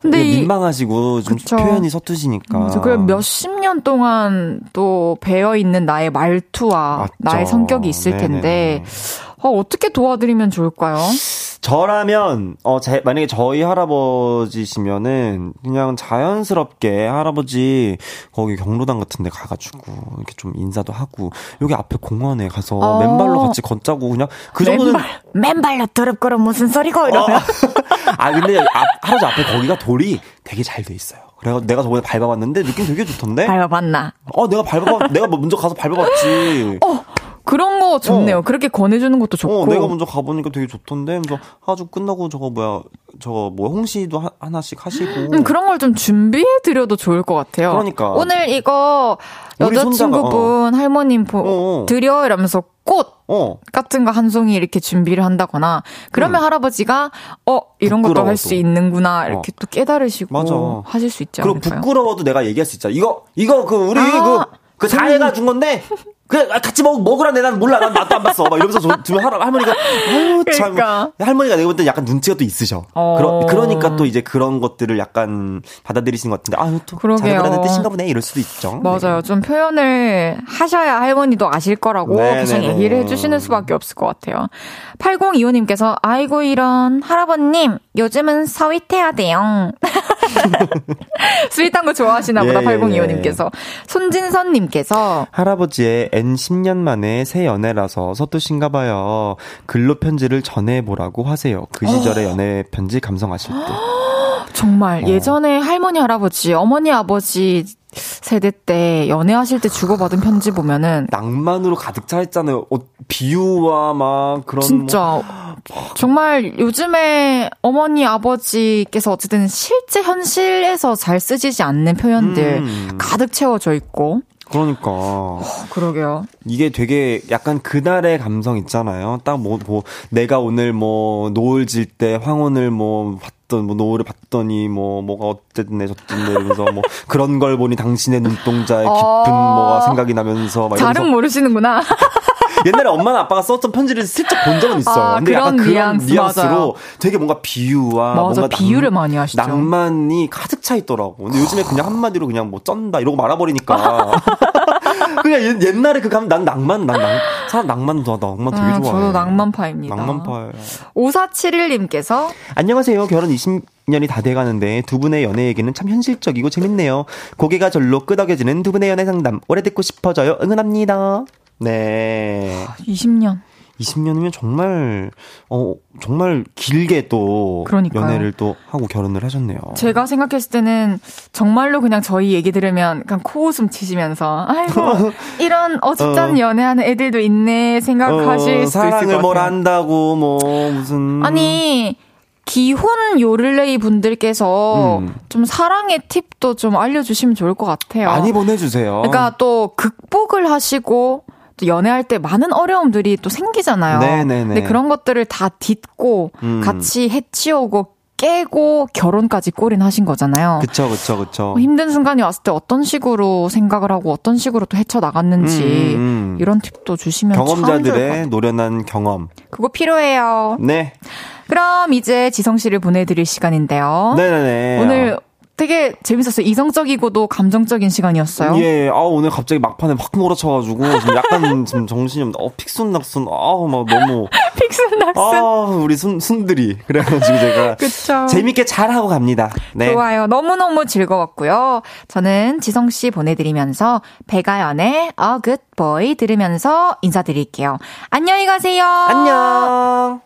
근데 이 민망하시고 좀 그쵸. 표현이 서투시니까. 맞아. 몇십 년 동안 또 배어 있는 나의 말투와 맞죠. 나의 성격이 있을 네네네. 텐데 어, 어떻게 도와드리면 좋을까요? 저라면 어 제, 만약에 저희 할아버지시면은 그냥 자연스럽게 할아버지 거기 경로당 같은 데 가가지고 이렇게 좀 인사도 하고 여기 앞에 공원에 가서 어. 맨발로 같이 걷자고 그냥 그 정도는 맨발, 맨발로 드럽거려 무슨 소리고 어. 이러면 [laughs] 아 근데 앞, 할아버지 앞에 거기가 돌이 되게 잘 돼 있어요. 그래서 내가 저번에 밟아봤는데 느낌 되게 좋던데. 밟아봤나? 어 내가 밟아봐 내가 먼저 가서 밟아봤지. 어 그런 거 좋네요. 어. 그렇게 권해주는 것도 좋고. 어, 내가 먼저 가보니까 되게 좋던데. 그래서 아주 끝나고 저거 뭐야, 저거 뭐 홍시도 하, 하나씩 하시고. 음, 그런 걸 좀 준비해 드려도 좋을 것 같아요. 그러니까. 오늘 이거 여자친구분 할머님 보, 어, 어. 드려 이러면서 꽃 어. 같은 거 한 송이 이렇게 준비를 한다거나 그러면 할아버지가 어 이런 것도 할수 음. 있는구나 이렇게 또 깨달으시고 맞아. 하실 수 있지 않을까요? 부끄러워도 내가 얘기할 수 있잖아. 이거, 이거 그 우리 아, 그 그다 해가 준 건데 그래 같이 먹 먹으라 내 난 몰라 난 맛도 안 봤어 막 이러면서 저, 저 할- 할머니가 아유 참 그러니까. 할머니가 내가 볼 때 약간 눈치가 또 있으셔 어. 그러, 그러니까 또 이제 그런 것들을 약간 받아들이시는 것 같은데 아유 또. 잘해보라는 뜻인가 보네 이럴 수도 있죠 맞아요. 좀 표현을 하셔야 할머니도 아실 거라고 네, 계속 네, 네. 얘기를 해주시는 수밖에 없을 것 같아요. 8025님께서 아이고 이런 할아버님 요즘은 서윗해야 돼요. [laughs] [laughs] 스윗한 거 좋아하시나 보다 예, 예, 8025님께서 손진선님께서 할아버지의 N 10년 만에 새 연애라서 서투신가 봐요. 글로 편지를 전해보라고 하세요. 그 시절의 연애 편지 감성하실 때. [gasps] 정말 어. 예전에 할머니 할아버지 어머니 아버지 세대 때 연애하실 때 주고받은 편지 보면은 낭만으로 가득 차 있잖아요. 어, 비유와 막 그런. 진짜 뭐, 정말 요즘에 어머니 아버지께서 어쨌든 실제 현실에서 잘 쓰지지 않는 표현들 음. 가득 채워져 있고 그러니까. 그러게요. 이게 되게 약간 그날의 감성 있잖아요. 딱 뭐, 뭐, 내가 오늘 뭐, 노을 질 때 황혼을 뭐, 봤던, 뭐, 노을을 봤더니 뭐, 뭐가 어쨌네, 저쨌네, 이러면서 뭐, [laughs] 그런 걸 보니 당신의 눈동자에 깊은 어. 뭐가 생각이 나면서 막 잘은 이러면서 모르시는구나. [laughs] 옛날에 엄마나 아빠가 썼던 편지를 슬쩍 본 적은 있어요. 아, 근데 그런 약간 그런 뉘앙스, 뉘앙스로 맞아요. 되게 뭔가 비유와 맞아, 뭔가 비유를 많이 하시죠. 낭만이 가득 차 있더라고. 근데 요즘에 그냥 한마디로 그냥 뭐 쩐다 이러고 말아버리니까. [laughs] 그냥 옛, 옛날에 그 감, 난 낭만, 난 낭, 사람 낭만 좋아, 낭만 되게 아, 좋아해. 저도 낭만파입니다. 낭만파예요. 5471님께서 안녕하세요. 결혼 20년이 다 돼가는데 두 분의 연애 얘기는 참 현실적이고 재밌네요. 고개가 절로 끄덕여지는 두 분의 연애 상담 오래 듣고 싶어져요. 응원합니다. 네. 20년. 20년이면 정말 어 정말 길게 또 그러니까요. 연애를 또 하고 결혼을 하셨네요. 제가 생각했을 때는 정말로 그냥 저희 얘기 들으면 그냥 코웃음 치시면서 아이고 [laughs] 이런 어줍잖은 연애하는 애들도 있네 생각하실 수도 있을 것 사랑을 같아요. 뭘 한다고 뭐 무슨 아니 기혼 요를레이 분들께서 음. 좀 사랑의 팁도 좀 알려주시면 좋을 것 같아요. 많이 보내주세요. 그러니까 또 극복을 하시고 또 연애할 때 많은 어려움들이 또 생기잖아요. 네네네. 근데 그런 것들을 다 딛고 음. 같이 해치우고 깨고 결혼까지 꼬린하신 거잖아요. 그쵸 그쵸 그쵸. 뭐 힘든 순간이 왔을 때 어떤 식으로 생각을 하고 어떤 식으로 또 헤쳐 나갔는지 음, 음, 음. 이런 팁도 주시면. 경험자들의 노련한 경험. 그거 필요해요. 네. 그럼 이제 지성 씨를 보내드릴 시간인데요. 네네네. 오늘 되게 재밌었어요. 이성적이고도 감정적인 시간이었어요. 예, 아 오늘 갑자기 막판에 확 몰아쳐가지고 지금 약간 지금 정신이 없. 어 픽순 낙순. 아막 너무. [laughs] 픽스낙스. 아 우리 순 순들이 그래가지고 제가 [laughs] 그쵸. 재밌게 잘 하고 갑니다. 네. 좋아요. 너무 너무 즐거웠고요. 저는 지성 씨 보내드리면서 배가연의 A Good Boy 들으면서 인사드릴게요. 안녕히 가세요. 안녕.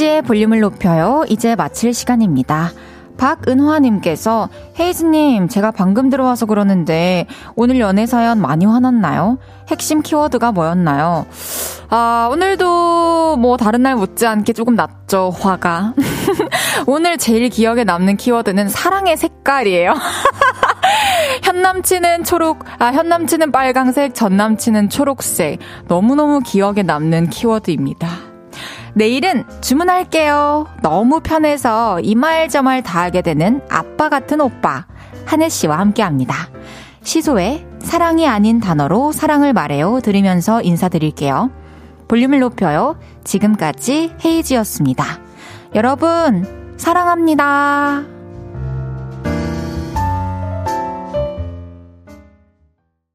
헤이지의 볼륨을 높여요. 이제 마칠 시간입니다. 박은화님께서 헤이즈님 제가 방금 들어와서 그러는데 오늘 연애 사연 많이 화났나요? 핵심 키워드가 뭐였나요? 아 오늘도 뭐 다른 날 못지않게 조금 났죠 화가 [laughs] 오늘 제일 기억에 남는 키워드는 사랑의 색깔이에요 [laughs] 현 남친은 초록, 아, 현 남친은 빨강색, 전 남친은 초록색. 너무너무 기억에 남는 키워드입니다. 내일은 주문할게요. 너무 편해서 이말저말 다 하게 되는 아빠 같은 오빠. 하늘 씨와 함께 합니다. 시소의 사랑이 아닌 단어로 사랑을 말해요. 들으면서 인사드릴게요. 볼륨을 높여요. 지금까지 헤이지였습니다. 여러분, 사랑합니다.